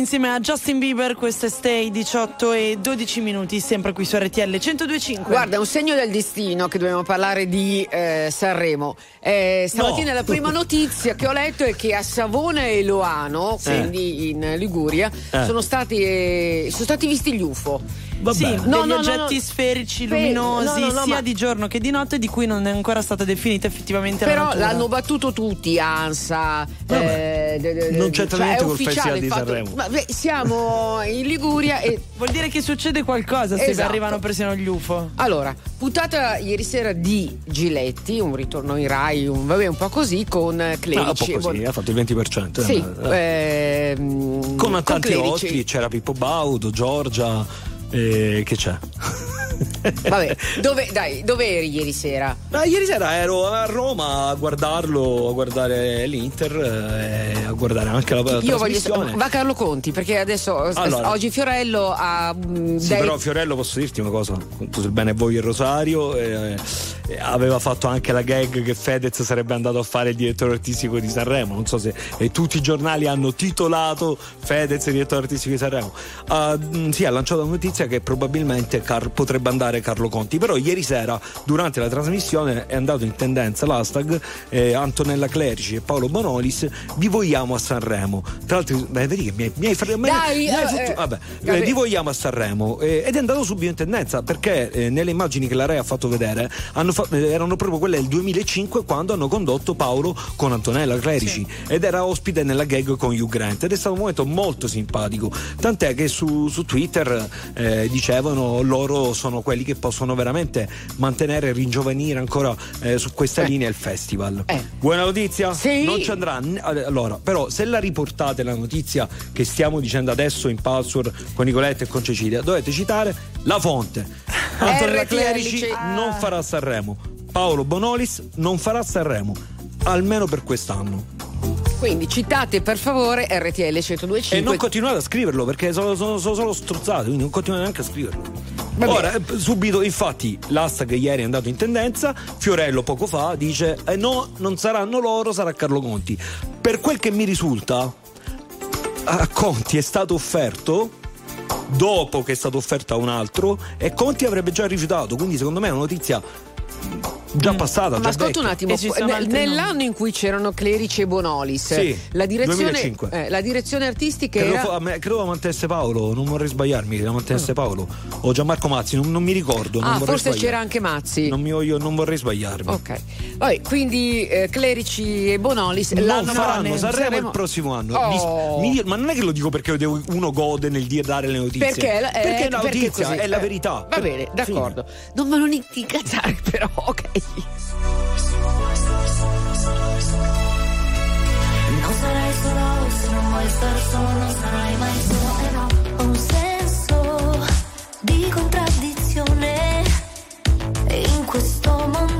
Insieme a Justin Bieber, questo è Stay 18 e 12 minuti, sempre qui su RTL 1025. Guarda, è un segno del destino che dobbiamo parlare di eh, Sanremo. Eh, stamattina No. la prima notizia che ho letto è che a Savona e Loano, Eh. quindi in Liguria, Eh. sono, stati, eh, sono stati visti gli UFO. Sì, No, degli no, no, oggetti no. sferici Fe- luminosi no, no, no, sia ma- di giorno che di notte di cui non è ancora stata definita effettivamente la Però natura. l'hanno battuto tutti, ANSA. Vabbè, eh, de- de- non c'entra cioè, niente è col ufficiale Festival di Sanremo. ma, beh, siamo in Liguria e. Vuol dire che succede qualcosa se Esatto. arrivano persino gli UFO. Allora, puntata ieri sera di Giletti, un ritorno in Rai, un, vabbè, un po' così con eh, Ah, un Clerici. po' così, ha fatto il 20%. Sì, eh. ehm, con tanti Clerici. ospiti, c'era Pippo Baudo, Giorgia, eh, che c'è? Vabbè, dove, dai, dove eri ieri sera? Ma ieri sera ero a Roma a guardarlo, a guardare l'Inter, eh, a guardare anche la, Io voglio trasmissione. va Carlo Conti perché adesso Allora. oggi Fiorello ha mm, Sì, dei- però Fiorello posso dirti una cosa, tutto il bene a voi il Rosario, eh, aveva fatto anche la gag che Fedez sarebbe andato a fare il direttore artistico di Sanremo, non so se e tutti i giornali hanno titolato Fedez direttore artistico di Sanremo. Mh, sì, ha lanciato la notizia che probabilmente Car- potrebbe andare Carlo Conti, però ieri sera durante la trasmissione è andato in tendenza l'hashtag eh, Antonella Clerici e Paolo Bonolis, vi vogliamo a Sanremo. Tra l'altro, beh, vedi che mi hai, mi hai, Dai, mi hai eh, eh, vabbè, eh, vi vogliamo a Sanremo eh, ed è andato subito in tendenza perché eh, nelle immagini che la Rai ha fatto vedere hanno fa- eh, erano proprio quelle del 2005 quando hanno condotto Paolo con Antonella Clerici ed era ospite nella gag con Hugh Grant ed è stato un momento molto simpatico. Tant'è che su, su Twitter eh, dicevano loro sono quelli che possono veramente mantenere e ringiovanire ancora eh, su questa linea il festival. Buona notizia? non ci andrà allora però se la riportate la notizia che stiamo dicendo adesso in password con Nicoletta e con Cecilia dovete citare la fonte. Antonella RTL Clerici Ah. non farà Sanremo Paolo Bonolis non farà Sanremo almeno per quest'anno Quindi citate per favore RTL 1025. e non continuate a scriverlo perché sono, sono- sono solo strozzate quindi non continuate neanche a scriverlo Vabbè. ora eh, subito infatti l'hashtag ieri è andato in tendenza Fiorello poco fa dice eh, no non saranno loro sarà Carlo Conti per quel che mi risulta a Conti è stato offerto dopo che è stato offerto a un altro e Conti avrebbe già rifiutato quindi secondo me è una notizia Oh. già mm. passata. Ma ascolta un attimo, nell'anno no. in cui c'erano Clerici e Bonolis, sì, la, direzione, eh, la, direzione, artistica credo, era... me, credo la mantesse Paolo, non vorrei sbagliarmi, la mantesse ah. Paolo o Gianmarco Mazzi, non, non mi ricordo. Ah, forse c'era anche Mazzi. Non, mi, io, non vorrei sbagliarmi. Ok, Poi, quindi eh, Clerici e Bonolis non l'anno faranno Sanremo saremo... il prossimo anno. Oh. Mi, mi, ma non è che lo dico perché uno gode nel dire dare le notizie. Perché, la, perché è la notizia, perché è la verità. Va bene, d'accordo. Sì. Non me lo incazzare però, ok? Non sarai solo, se non vuoi star solo, non sarai mai solo. Ho un senso di contraddizione in questo mondo.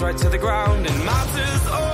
right to the ground and matters all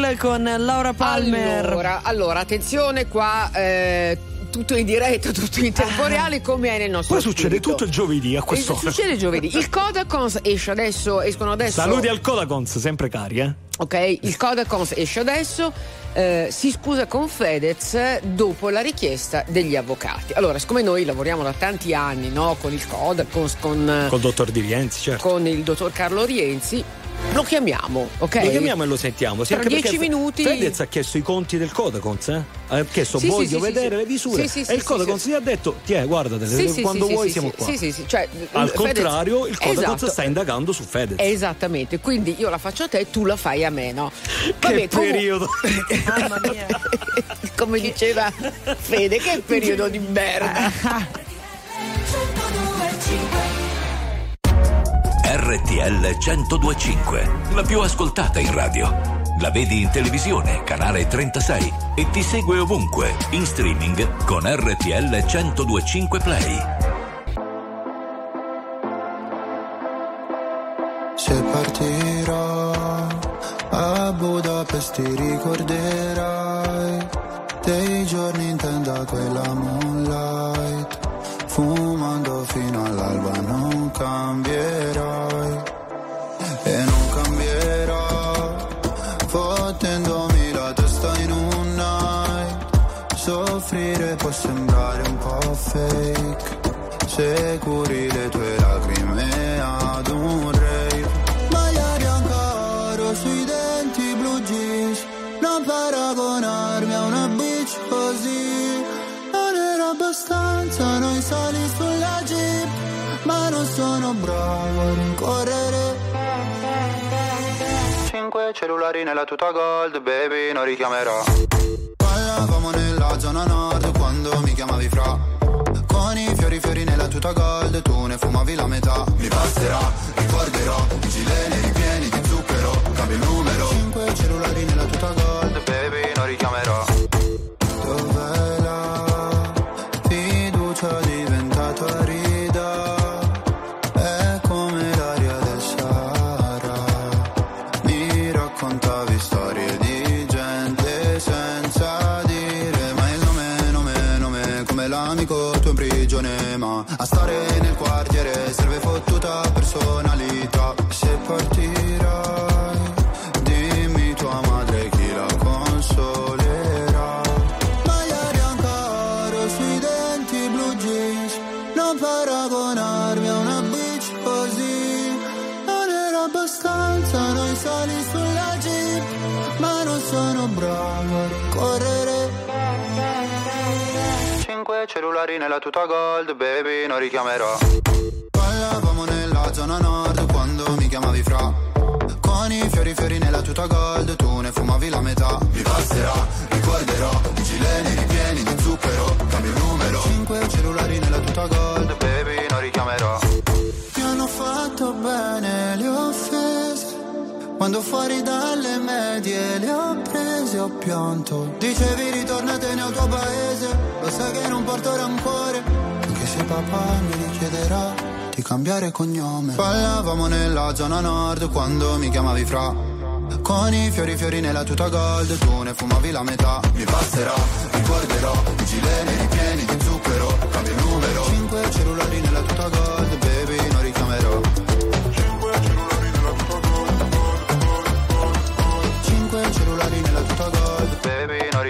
Bastille con Laura Palmer. Allora, allora, attenzione qua, eh, tutto in diretta, tutto in tempo reale, come è nel nostro Poi succede spirito. tutto il giovedì a quest'ora. Succede giovedì. Il Codacons esce adesso, escono adesso. Saluti al Codacons, sempre cari, eh? Ok, il Codacons esce adesso, eh, si scusa con Fedez dopo la richiesta degli avvocati. Allora, siccome noi lavoriamo da tanti anni no, con il Codacons, con, eh, Col dottor Di Rienzi, certo. con il dottor Carlo Rienzi, lo chiamiamo, ok? Lo chiamiamo e lo sentiamo. Sì, Tra anche dieci minuti- Fedez ha chiesto i conti del Codacons, eh? Ha chiesto Sì, voglio sì, vedere sì. le visure. Sì, sì, sì, e il Codacons sì. gli ha detto, tiè, guardatele, quando sì, vuoi sì, siamo sì, qua. Sì, sì, sì, cioè, Al Fedez- contrario, il Codacons Esatto. sta indagando su Fedez. Esattamente, quindi io la faccio a te, tu la fai a me, no? Che periodo. Mamma mia. Come diceva Fede, che periodo di merda. RTL 1025, la più ascoltata in radio. La vedi in televisione, canale 36 e ti segue ovunque, in streaming con RTL 1025 Play. Se partirò a Budapest ti ricorderai dei giorni in tenda quella moonlight fumando fino all'alba non cambierai e non cambierò fottendomi la testa in un night. Soffrire può sembrare un po' fake se curi le tue lacrime ad un rave. Maglia bianca oro sui denti blu jeans non paragonarmi a una bitch così. Non era abbastanza noi ma non sono bravo a rincorrere Cinque cellulari nella tuta gold, baby, non richiamerò. Parlavamo nella zona nord quando mi chiamavi fra. Con i fiori fiori nella tuta gold, tu ne fumavi la metà. Mi passerà, ricorderò, i gileni ripieni di zucchero, cambio nella tuta gold, baby, non richiamerò. Parlavamo nella zona nord quando mi chiamavi fra. Con i fiori fiori nella tuta gold, tu ne fumavi la metà. Mi passerà, ricorderò, i gileni ripieni di zucchero, cambio il numero. Cinque cellulari tuta gold, Quando fuori dalle medie le ho prese ho pianto. Dicevi ritornatene al tuo paese. Lo sai che non porto rancore. Anche se papà mi richiederà di cambiare cognome. Ballavamo nella zona nord quando mi chiamavi fra. Con i fiori fiori nella tuta gold, tu ne fumavi la metà. Mi passerà, ricorderò, i gileni ripieni di zucchero,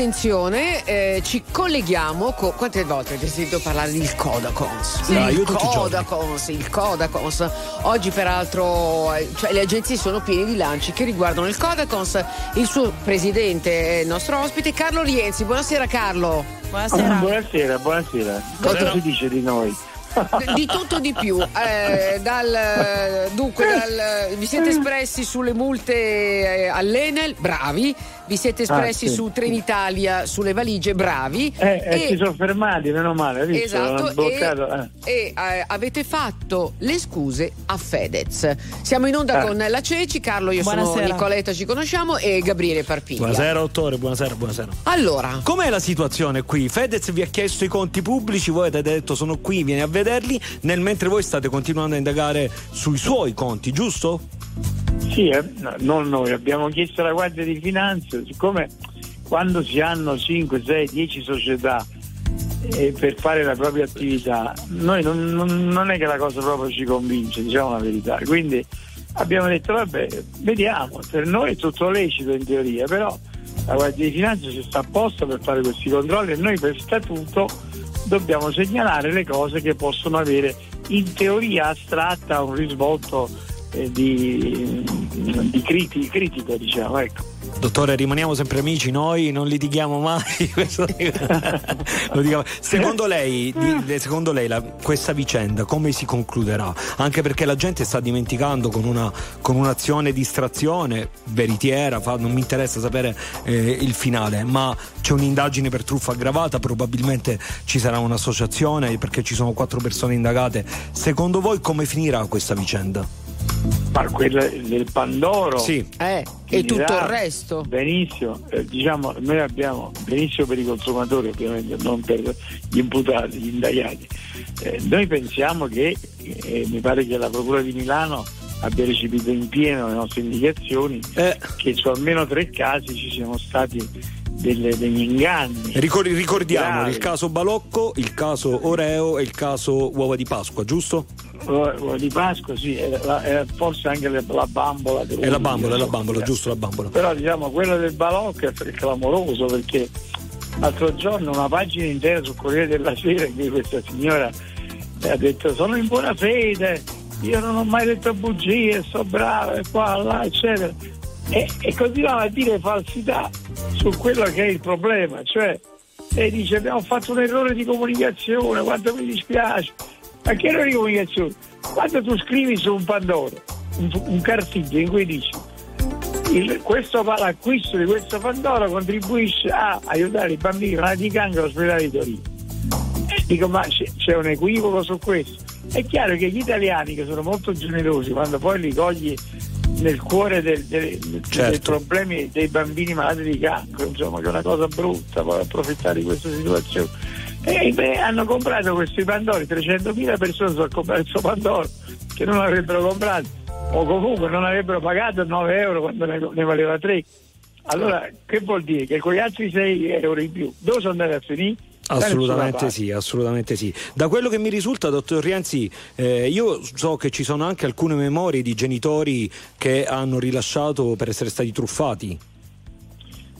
Attenzione, eh, ci colleghiamo con... Quante volte avete sentito parlare del Codacons? Sì. Io il. Codacons, il Codacons. Oggi peraltro eh, cioè, le agenzie sono piene di lanci che riguardano il Codacons. Il suo presidente è il nostro ospite, Carlo Rienzi. Buonasera Carlo. Buonasera. Buonasera, buonasera. Cosa si dice di noi? Di tutto di più, eh, dal, dunque dal, vi siete espressi sulle multe eh, all'Enel, bravi, vi siete espressi Ah, sì. su Trenitalia, sulle valigie, bravi. Eh, eh, E- si sono fermati, meno male, hai visto? Esatto, bloccato, e, eh. e, eh, avete fatto le scuse a Fedez. Siamo in onda Ah. con la Ceci, Carlo, io sono Buonasera. Nicoletta, ci conosciamo, e Gabriele Parpiglia. Buonasera, dottore, buonasera, buonasera. Allora, Com'è la situazione qui? Fedez vi ha chiesto i conti pubblici, voi avete detto sono qui, vieni a vederli, nel mentre voi state continuando a indagare sui suoi conti, giusto? Sì, eh, no, non noi, abbiamo chiesto alla Guardia di Finanza, siccome quando si hanno 5, 6, 10 società eh, per fare la propria attività, noi non, non- non è che la cosa proprio ci convince, diciamo la verità. Quindi abbiamo detto vabbè, vediamo, per noi è tutto lecito in teoria, però la Guardia di Finanza ci sta apposta per fare questi controlli e noi per statuto dobbiamo segnalare le cose che possono avere in teoria astratta un risvolto di, di criti- critico, diciamo. Ecco. Dottore, rimaniamo sempre amici, noi non litighiamo mai. Secondo lei, secondo lei questa vicenda come si concluderà? Anche perché la gente sta dimenticando con, una, con un'azione di distrazione veritiera, fa- non mi interessa sapere eh, il finale, ma c'è un'indagine per truffa aggravata, probabilmente ci sarà un'associazione perché ci sono quattro persone indagate. Secondo voi come finirà questa vicenda? Ma quella del Pandoro Eh, e tutto il resto. benissimo eh, diciamo noi abbiamo benissimo per i consumatori ovviamente non per gli imputati gli indagati. Eh, noi pensiamo che eh, mi pare che la procura di Milano abbia recepito in pieno le nostre indicazioni che su almeno tre casi ci siano stati delle- degli inganni Ricor- ricordiamo Gravi. il caso Balocco, il caso Oreo e il caso Uova di Pasqua, giusto? Uova di Pasqua sì era la- era forse anche le- la bambola È la bambola, è la bambola, giusto la bambola. però diciamo quello del balocco è clamoroso perché l'altro giorno una pagina intera sul Corriere della Sera in cui questa signora ha detto sono in buona fede io non ho mai detto bugie sto brava e qua là eccetera e, e continuava a dire falsità su quello che è il problema cioè lei dice abbiamo fatto un errore di comunicazione quanto mi dispiace ma che errore di comunicazione quando tu scrivi su un Pandoro un, un cartiglio in cui dici il- questo, l'acquisto di questo Pandoro contribuisce a aiutare i bambini malati di cancro all'ospedale di Torino. E dico, ma c'è, c'è un equivoco su questo? È chiaro che gli italiani, che sono molto generosi, quando poi li cogli nel cuore del- del- dei Certo. problemi dei bambini malati di cancro, insomma, che è una cosa brutta, poi approfittare di questa situazione. E beh, hanno comprato questi Pandori, 300.000 persone sono comprato questo Pandoro che non avrebbero comprato o comunque non avrebbero pagato 9 euro quando ne, ne valeva 3. Allora, che vuol dire? Che con gli altri 6 euro in più, dove sono andati a finire? Assolutamente sì, assolutamente sì. Da quello che mi risulta, dottor Rienzi, eh, io so che ci sono anche alcune memorie di genitori che hanno rilasciato per essere stati truffati.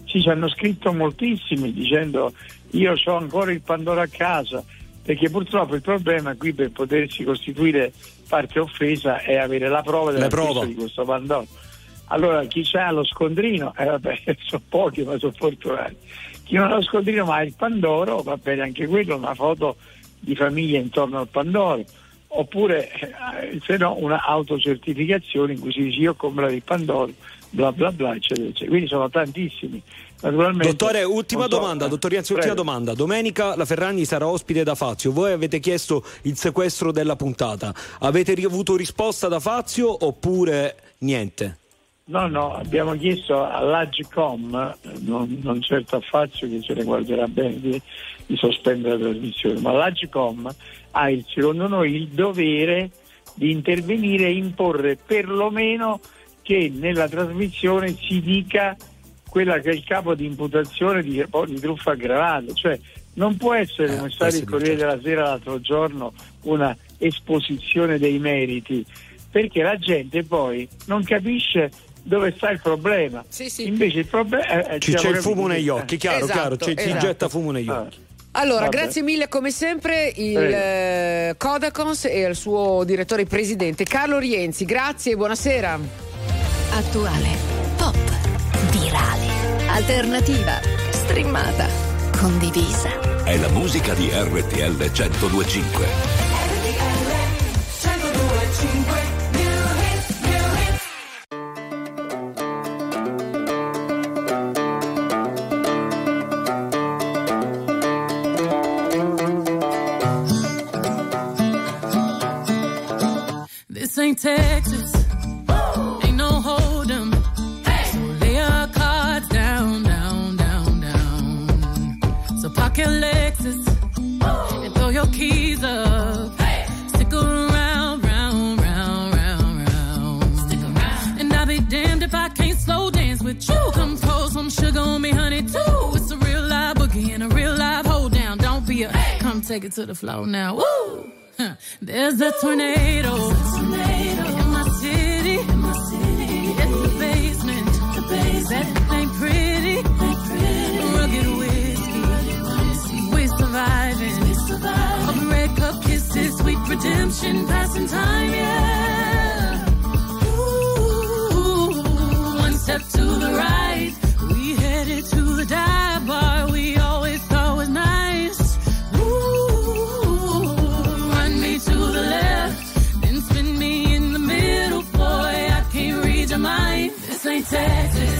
Sì, ci hanno scritto moltissimi dicendo io ho ancora il Pandoro a casa, perché purtroppo il problema qui per potersi costituire parte offesa è avere la prova della prova. di questo Pandoro. Allora chi ha lo scondrino, eh, vabbè, sono pochi ma sono fortunati. Chi non lo scondrino ma ha il Pandoro, va bene anche quello, una foto di famiglia intorno al Pandoro. Oppure eh, se no una autocertificazione in cui si dice io ho comprato il Pandoro, bla bla bla, eccetera, eccetera. Quindi sono tantissimi. Naturalmente, Dottore, ultima so- domanda, eh, dottor Rienzi, ultima domanda. Domenica la Ferragni sarà ospite da Fazio. Voi avete chiesto il sequestro della puntata. Avete ricevuto risposta da Fazio oppure niente? No, no, abbiamo chiesto all'Agcom, eh, non, non certo a Fazio che se ne guarderà bene di, di sospendere la trasmissione, ma l'Agcom ha il, secondo noi il dovere di intervenire e imporre perlomeno che nella trasmissione si dica quella che è il capo di imputazione di, di truffa aggravata, cioè non può essere come è stato il Corriere della Sera l'altro giorno una esposizione dei meriti perché la gente poi non capisce dove sta il problema. Invece il problema è, Ci c'è il fumo negli occhi, chiaro, Esatto, chiaro, ci, ci esatto. getta fumo negli occhi. Allora, Vabbè. grazie mille come sempre il eh, Codacons e al suo direttore presidente Carlo Rienzi. Grazie e buonasera. Attuale, pop, virale, alternativa, streamata, condivisa. È la musica di RTL 1025. Ain't Texas. Ain't no hold'em. So lay your cards down, down, down, down. So park your Lexus and throw your keys up. Stick around, round, round, round, round. Stick around. And I'll be damned if I can't slow dance with you. Come pour some sugar on me, honey, too. It's a real live boogie and a real live hold down. Don't be a come take it to the floor now. Woo! There's a tornado. In my city. It's the basement. That ain't pretty. Rugged whiskey. We surviving. watching, passing time, yeah. Ooh, one step to the right, we headed to the dive bar we always Texas,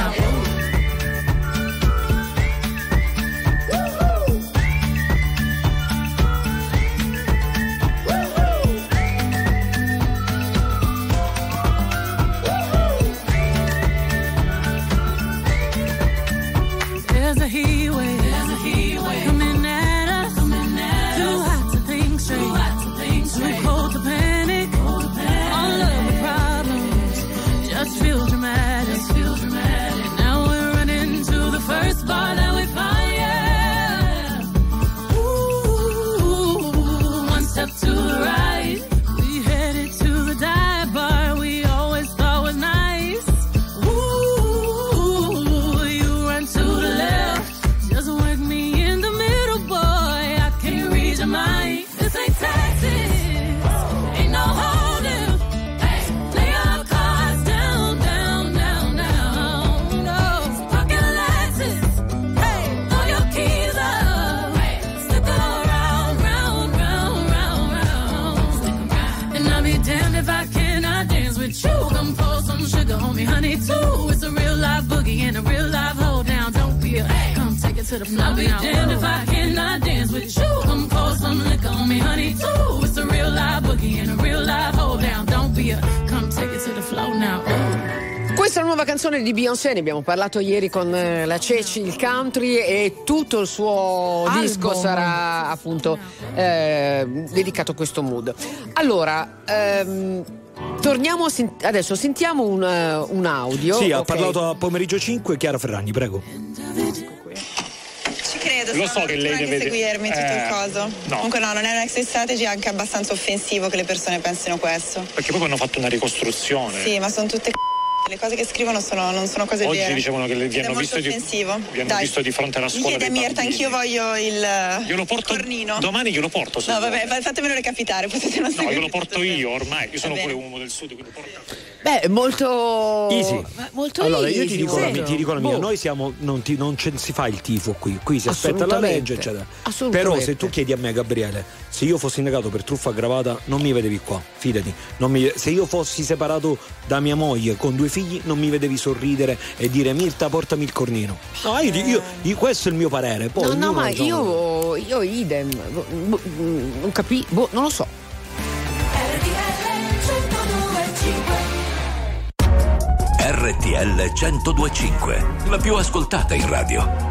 To the floor. I'll be damned if I cannot dance with you. Come pour some liquor on me, honey, too. It's a real live boogie and a real live hold down. Don't be a come take it to the floor now. Questa è la nuova canzone di Beyoncé, ne abbiamo parlato ieri con eh, la Ceci, il country e tutto il suo Album. disco sarà appunto eh, dedicato a questo mood. Allora, ehm, torniamo a sen- adesso, sentiamo un, eh, un audio. Sì, ha parlato a pomeriggio 5 Chiara Ferragni, prego. Credo, Lo so che lei deve- seguirmi tutto eh, il coso. no. Comunque no, non è un exit strategy, è anche abbastanza offensivo che le persone pensino questo. Perché poi hanno fatto una ricostruzione. Sì, ma sono tutte c***o. Le cose che scrivono sono- non sono cose Oggi vere. dicevano che le- vi Ed hanno visto di- vi hanno visto di fronte alla Mi scuola chiede dei Mirta, anch'io voglio il Io lo porto cornino. domani glielo porto. No, vabbè, fa- fatemelo recapitare, potete non No, glielo porto io ormai, io sono pure uomo del sud, quindi porto. Beh, molto Easy. ma molto allora, easy, io ti dico, la, ti dico la mia, Boh. noi siamo, non, ti- non c'è- si fa il tifo qui, qui si aspetta la legge, eccetera. Assolutamente. Però se tu chiedi a me, Gabriele, se io fossi indagato per truffa aggravata, non mi vedevi qua, fidati. Non mi- se io fossi separato da mia moglie con due figli, non mi vedevi sorridere e dire Mirta, portami il cornino. No, io, io- io- questo è il mio parere. Poi No, no, ma io, io idem, Boh, mm, non capi, boh, non lo so. RTL 1025, la più ascoltata in radio.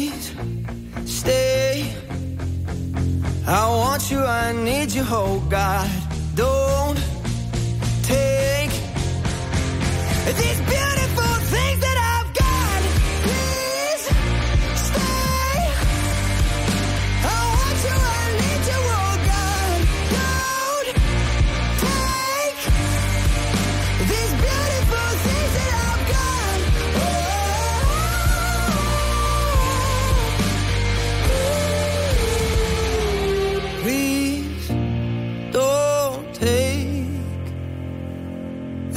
I want you, I need you, oh God. Don't take these beautiful.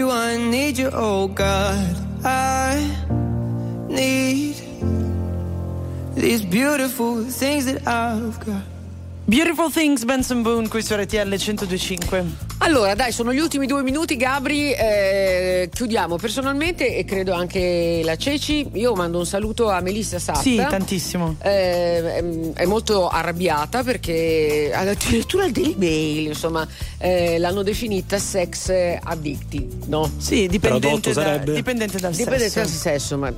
You, I need you, oh God. I need these beautiful things that I've got. Beautiful Things, Benson Boone, qui su RTL 1025. Allora, dai, sono gli ultimi due minuti, Gabri. eh, chiudiamo personalmente e credo anche la Ceci. Io mando un saluto a Melissa Satta. Sì, tantissimo. Eh, è, è molto arrabbiata perché addirittura il Daily Mail, insomma, eh, l'hanno definita sex addicti, no? Sì, dipendente, da- dipendente dal Dipende sesso. dal sesso, ma,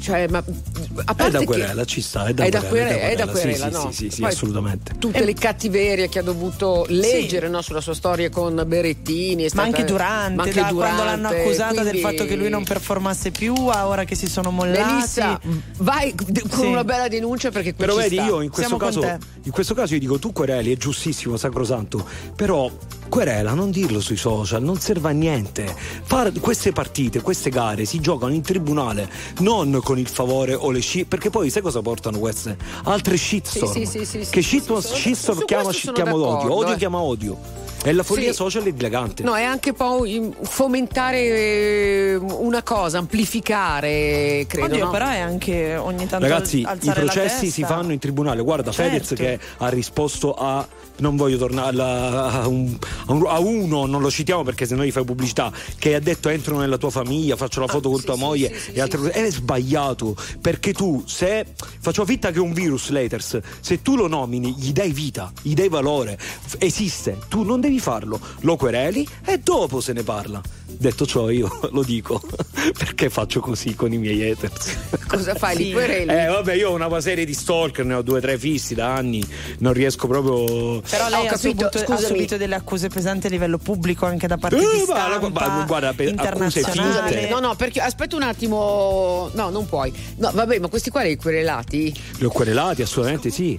cioè, ma a È parte da che- querela, ci sta, è da è da querela. è da sì, querela, sì, no? Sì, sì, sì, Poi assolutamente. tutte le cattiverie che ha dovuto leggere no, sulla sua storia con Berettini. è Ma stata- anche Durante, ma anche da quando l'hanno Durante, accusata del quindi- fatto che lui non performasse più, a ora che si sono mollati. Melissa, vai con Sì. una bella denuncia perché qui Però vedi, sta. io in questo, con caso, in questo caso io dico tu quereli, è giustissimo, sacrosanto, però querela, non dirlo sui social, non serve a niente. Fare queste partite, queste gare si giocano in tribunale, non con il favore o le sci, perché poi sai cosa portano queste? Altre shitstorm. Sì, sì, sì, sì, che sì, shitstorm, sì, sì, shitstorm chiama, chiama odio, odio eh. chiama odio. E la follia Sì. social è dilagante. No, è anche poi fomentare eh, una cosa, amplificare, credo. Oddio, no? però è anche ogni tanto Ragazzi, i processi testa. si fanno in tribunale. Guarda, Certo. Fedez che ha risposto a. Non voglio tornare a, un- a un- a uno, non lo citiamo perché sennò gli fai pubblicità. Che ha detto entro nella tua famiglia, faccio la foto con tua moglie e altre cose. È sbagliato perché tu, se faccio finta che è un virus, Laters, se tu lo nomini, gli dai vita, gli dai valore, esiste. Tu non devi farlo, lo quereli e dopo se ne parla. Detto ciò, io lo dico perché faccio così con i miei haters. Cosa fai? Li quereli? Eh, vabbè, io ho una serie di stalker, ne ho due o tre fissi da anni, non riesco proprio. Però lei Ho ha, capito, subito, ha subito delle accuse pesanti a livello pubblico anche da parte Eh, di guarda, stampa guarda, guarda, per- accuse internazionale. finte. No, no, perché aspetta un attimo. No, non puoi. No, vabbè, ma questi qua li hai querelati? Li ho querelati, assolutamente sì.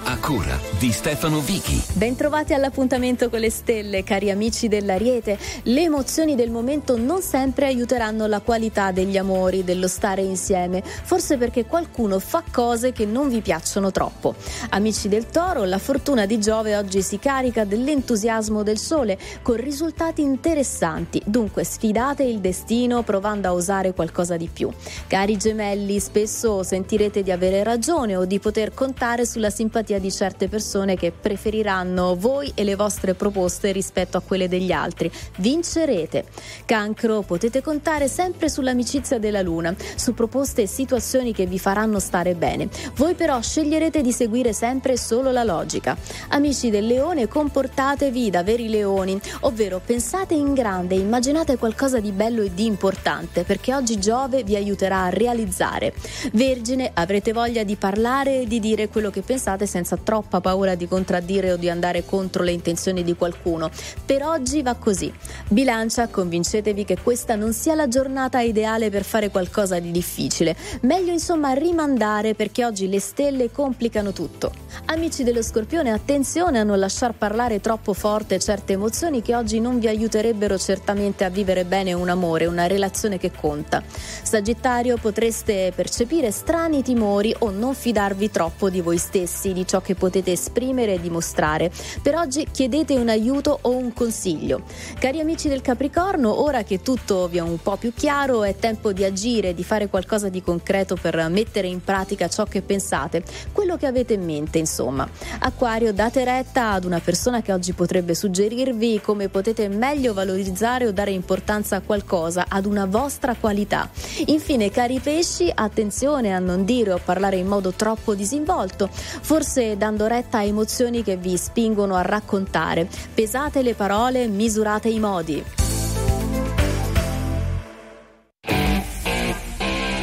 A cura di Stefano Vichi. Bentrovati all'appuntamento con le stelle, cari amici dell'Ariete. Le emozioni del momento non sempre aiuteranno la qualità degli amori, dello stare insieme, forse perché qualcuno fa cose che non vi piacciono troppo. Amici del Toro, la fortuna di Giove oggi si carica dell'entusiasmo del Sole con risultati interessanti, dunque sfidate il destino provando a osare qualcosa di più. Cari gemelli, spesso sentirete di avere ragione o di poter contare sulla simpatia di certe persone che preferiranno voi e le vostre proposte rispetto a quelle degli altri. Vincerete. Cancro, potete contare sempre sull'amicizia della Luna, su proposte e situazioni che vi faranno stare bene. Voi però sceglierete di seguire sempre solo la logica. Amici del Leone, comportatevi da veri leoni, ovvero pensate in grande, immaginate qualcosa di bello e di importante, perché oggi Giove vi aiuterà a realizzare. Vergine, avrete voglia di parlare e di dire quello che pensate senza troppa paura di contraddire o di andare contro le intenzioni di qualcuno. Per oggi va così. Bilancia, convincetevi che questa non sia la giornata ideale per fare qualcosa di difficile. Meglio insomma rimandare perché oggi le stelle complicano tutto. Amici dello Scorpione, attenzione a non lasciar parlare troppo forte certe emozioni che oggi non vi aiuterebbero certamente a vivere bene un amore, una relazione che conta. Sagittario, potreste percepire strani timori o non fidarvi troppo di voi stessi, di ciò che che potete esprimere e dimostrare. Per oggi chiedete un aiuto o un consiglio. Cari amici del Capricorno, ora che tutto vi è un po' più chiaro, è tempo di agire, di fare qualcosa di concreto per mettere in pratica ciò che pensate, quello che avete in mente, insomma. Acquario, date retta ad una persona che oggi potrebbe suggerirvi come potete meglio valorizzare o dare importanza a qualcosa, ad una vostra qualità. Infine, cari pesci, attenzione a non dire o parlare in modo troppo disinvolto, forse dando retta a emozioni che vi spingono a raccontare. Pesate le parole, misurate i modi.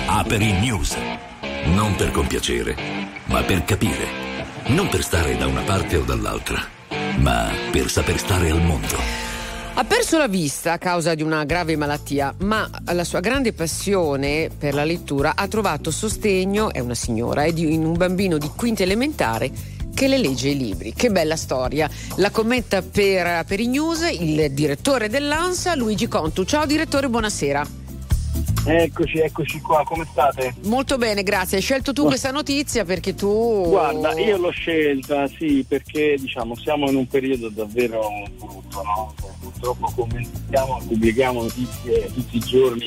Aperi News. Non per compiacere, ma per capire. Non per stare da una parte o dall'altra, ma per saper stare al mondo. Ha perso la vista a causa di una grave malattia, ma la sua grande passione per la lettura ha trovato sostegno, è una signora, è di in un bambino di quinta elementare che le legge i libri. Che bella storia. La commenta per, per i news il direttore dell'ANSA, Luigi Contu. Ciao direttore, buonasera. Eccoci, eccoci qua, come state? Molto bene, grazie. Hai scelto tu questa notizia perché tu... Guarda, io l'ho scelta, sì, perché diciamo siamo in un periodo davvero brutto, no? Purtroppo commentiamo, pubblichiamo notizie tutti i giorni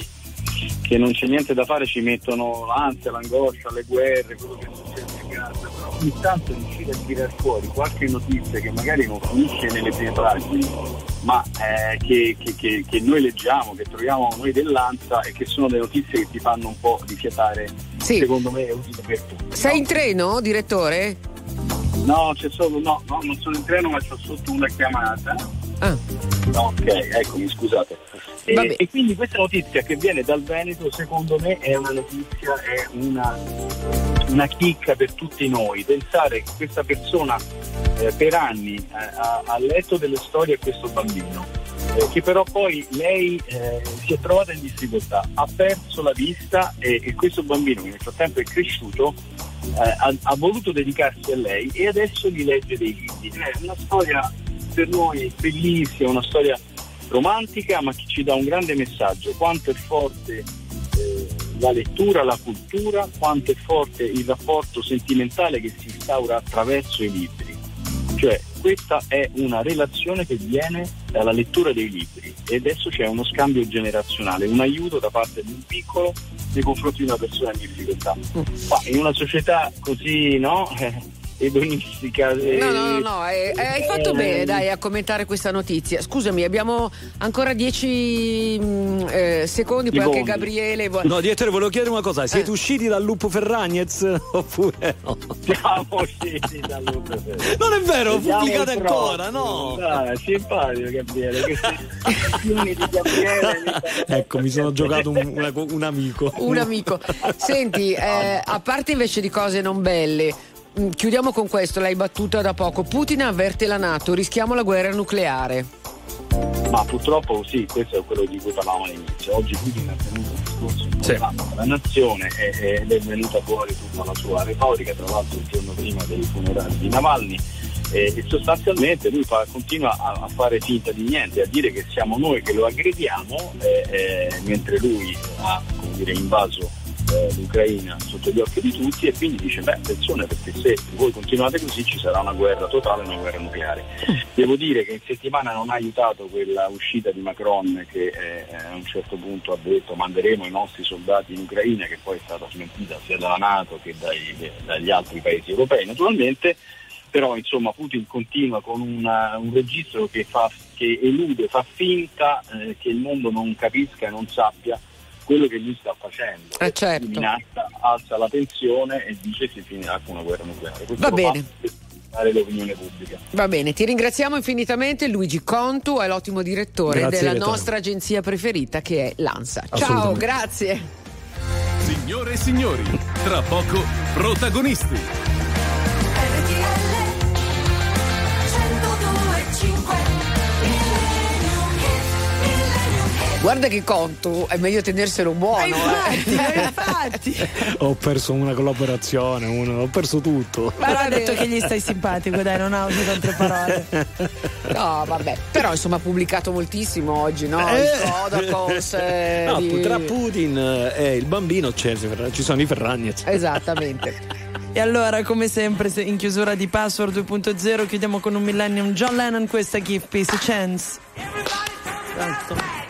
che non c'è niente da fare, ci mettono l'ansia, l'angoscia, le guerre, quello che succede in casa, ogni tanto riuscire a tirare fuori qualche notizia che magari non finisce nelle prime pagine, ma eh, che, che- che- che noi leggiamo, che troviamo noi dell'ANSA e che sono delle notizie che ti fanno un po' rifiatare, secondo me è utile per tutti. Sei in treno, direttore? No, c'è solo, no, no, non sono in treno ma c'ho sotto una chiamata. Ah. Ok, eccomi, scusate. E, e quindi questa notizia che viene dal Veneto, secondo me, è una notizia, è una, una chicca per tutti noi. Pensare che questa persona eh, per anni eh, ha, ha letto delle storie a questo bambino, eh, che però poi lei eh, si è trovata in difficoltà, ha perso la vista e, e questo bambino che nel frattempo è cresciuto eh, ha, ha voluto dedicarsi a lei e adesso gli legge dei libri. È una storia per noi bellissima, una storia romantica ma che ci dà un grande messaggio, quanto è forte eh, la lettura, la cultura, quanto è forte il rapporto sentimentale che si instaura attraverso i libri. Cioè questa è una relazione che viene dalla lettura dei libri e adesso c'è uno scambio generazionale, un aiuto da parte di un piccolo nei confronti di una persona in difficoltà. Ma in una società così, no? Edonistica. eh, No, no, no, no, eh, eh, hai fatto eh, bene dai a commentare questa notizia. Scusami, abbiamo ancora dieci mm, eh, secondi, poi anche. Gabriele vuole... No, direttore, volevo chiedere una cosa: siete Eh. usciti dal lupo Ferragnez oppure no? Siamo usciti dal lupo Ferragnez. Non è vero, Vediamo pubblicate il ancora, no? Dai, simpatico Gabriele. Ecco, mi sono giocato un, una- un amico. Un amico. Senti, eh, a parte invece di cose non belle, chiudiamo con questo, l'hai battuta da poco. Putin avverte la Nato, rischiamo la guerra nucleare. Ma purtroppo sì, questo è quello di cui parlavamo all'inizio. Oggi Putin ha tenuto un discorso importante alla nazione e- ed è venuta fuori tutta la sua retorica, tra l'altro il giorno prima dei funerali di Navalny. E, e sostanzialmente lui fa- continua a, a fare finta di niente, a dire che siamo noi che lo aggrediamo, eh, eh, mentre lui ha come dire, invaso eh, l'Ucraina sotto gli occhi di tutti e quindi dice beh attenzione perché se voi continuate così ci sarà una guerra totale, una guerra nucleare. Devo dire che in settimana non ha aiutato quella uscita di Macron che eh, a un certo punto ha detto manderemo i nostri soldati in Ucraina che poi è stata smentita sia dalla Nato che dai- dagli altri paesi europei naturalmente però insomma Putin continua con una- un registro che, fa, che elude, fa finta eh, che il mondo non capisca e non sappia quello che lui sta facendo. Eh, certo. Minaccia, alza la tensione e dice si finirà con una guerra nucleare. Questo Va bene. l'opinione pubblica. Va bene, ti ringraziamo infinitamente Luigi Contu, è l'ottimo direttore Grazie, della nostra agenzia preferita che è l'ANSA. Ciao, grazie. Signore e signori, tra poco protagonisti. Guarda che Contu, è meglio tenerselo buono. eh. infatti. Ho perso una collaborazione, uno- ho perso tutto. Ma ha detto che gli stai simpatico, dai, non ha usato altre parole. No, vabbè, però insomma ha pubblicato moltissimo oggi, no? Eh. Il Kodakos. eh, No, di- tra Putin e il bambino c'è- ci sono i Ferragnez. Esattamente. E allora, come sempre, se- in chiusura di Password 2.0 chiudiamo con un Millennium John Lennon, questa è Give Peace a Chance. Esatto.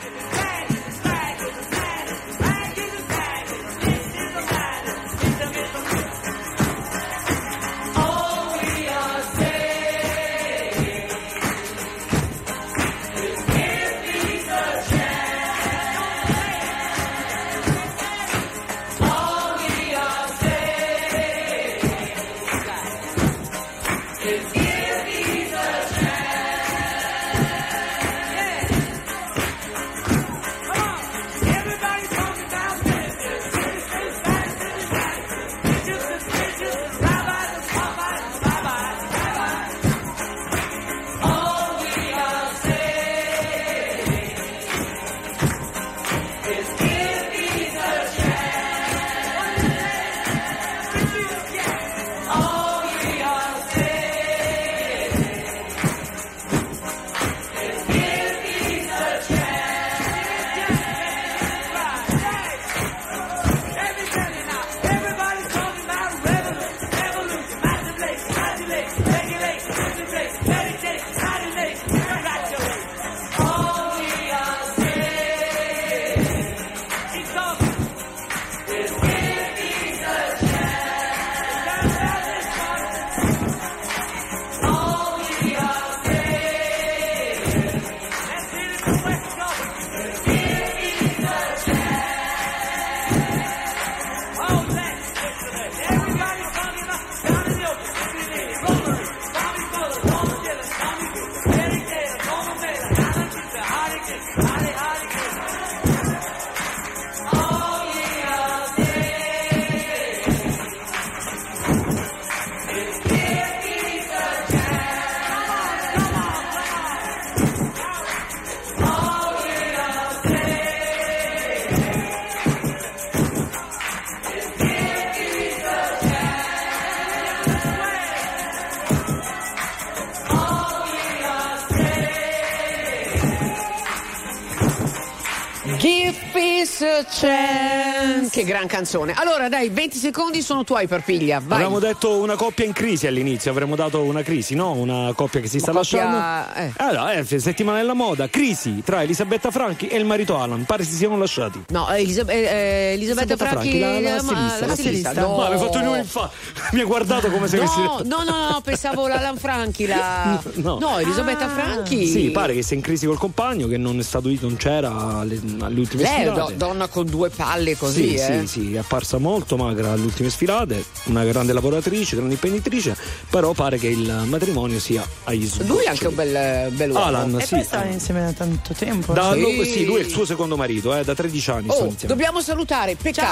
Che gran canzone. Allora, dai, 20 secondi sono tuoi per piglia. Vai. Avevamo detto una coppia in crisi all'inizio, avremmo dato una crisi, no? Una coppia che si sta coppia- lasciando. eh. Allora, eh, settimana della moda, crisi tra Elisabetta Franchi e il marito Alan. Pare si siano lasciati. No, eh, Elisab- eh, eh, Elisabetta Franchi, la, la eh, ma- stilista, la stilista. No, No, fatto lui in fa. Mi ha guardato come se avessi No, detto. no, no, no, pensavo la Lan Franchi, la... No. No, Elisabetta Franchi. Sì, pare che sia in crisi col compagno, che non è stato non c'era alle, alle ultime Lei è sfilate. do- donna con due palle così, sì, eh. sì, sì, è apparsa molto magra alle ultime sfilate, una grande lavoratrice, grande imprenditrice, però pare che il matrimonio sia agli sgoccioli. Lui è anche un bel, bel uomo. Alan, E sì. poi stavano insieme da tanto tempo. Da- Sì. lui, sì, lui è il suo secondo marito, eh, da 13 anni stanno Oh, dobbiamo salutare, peccato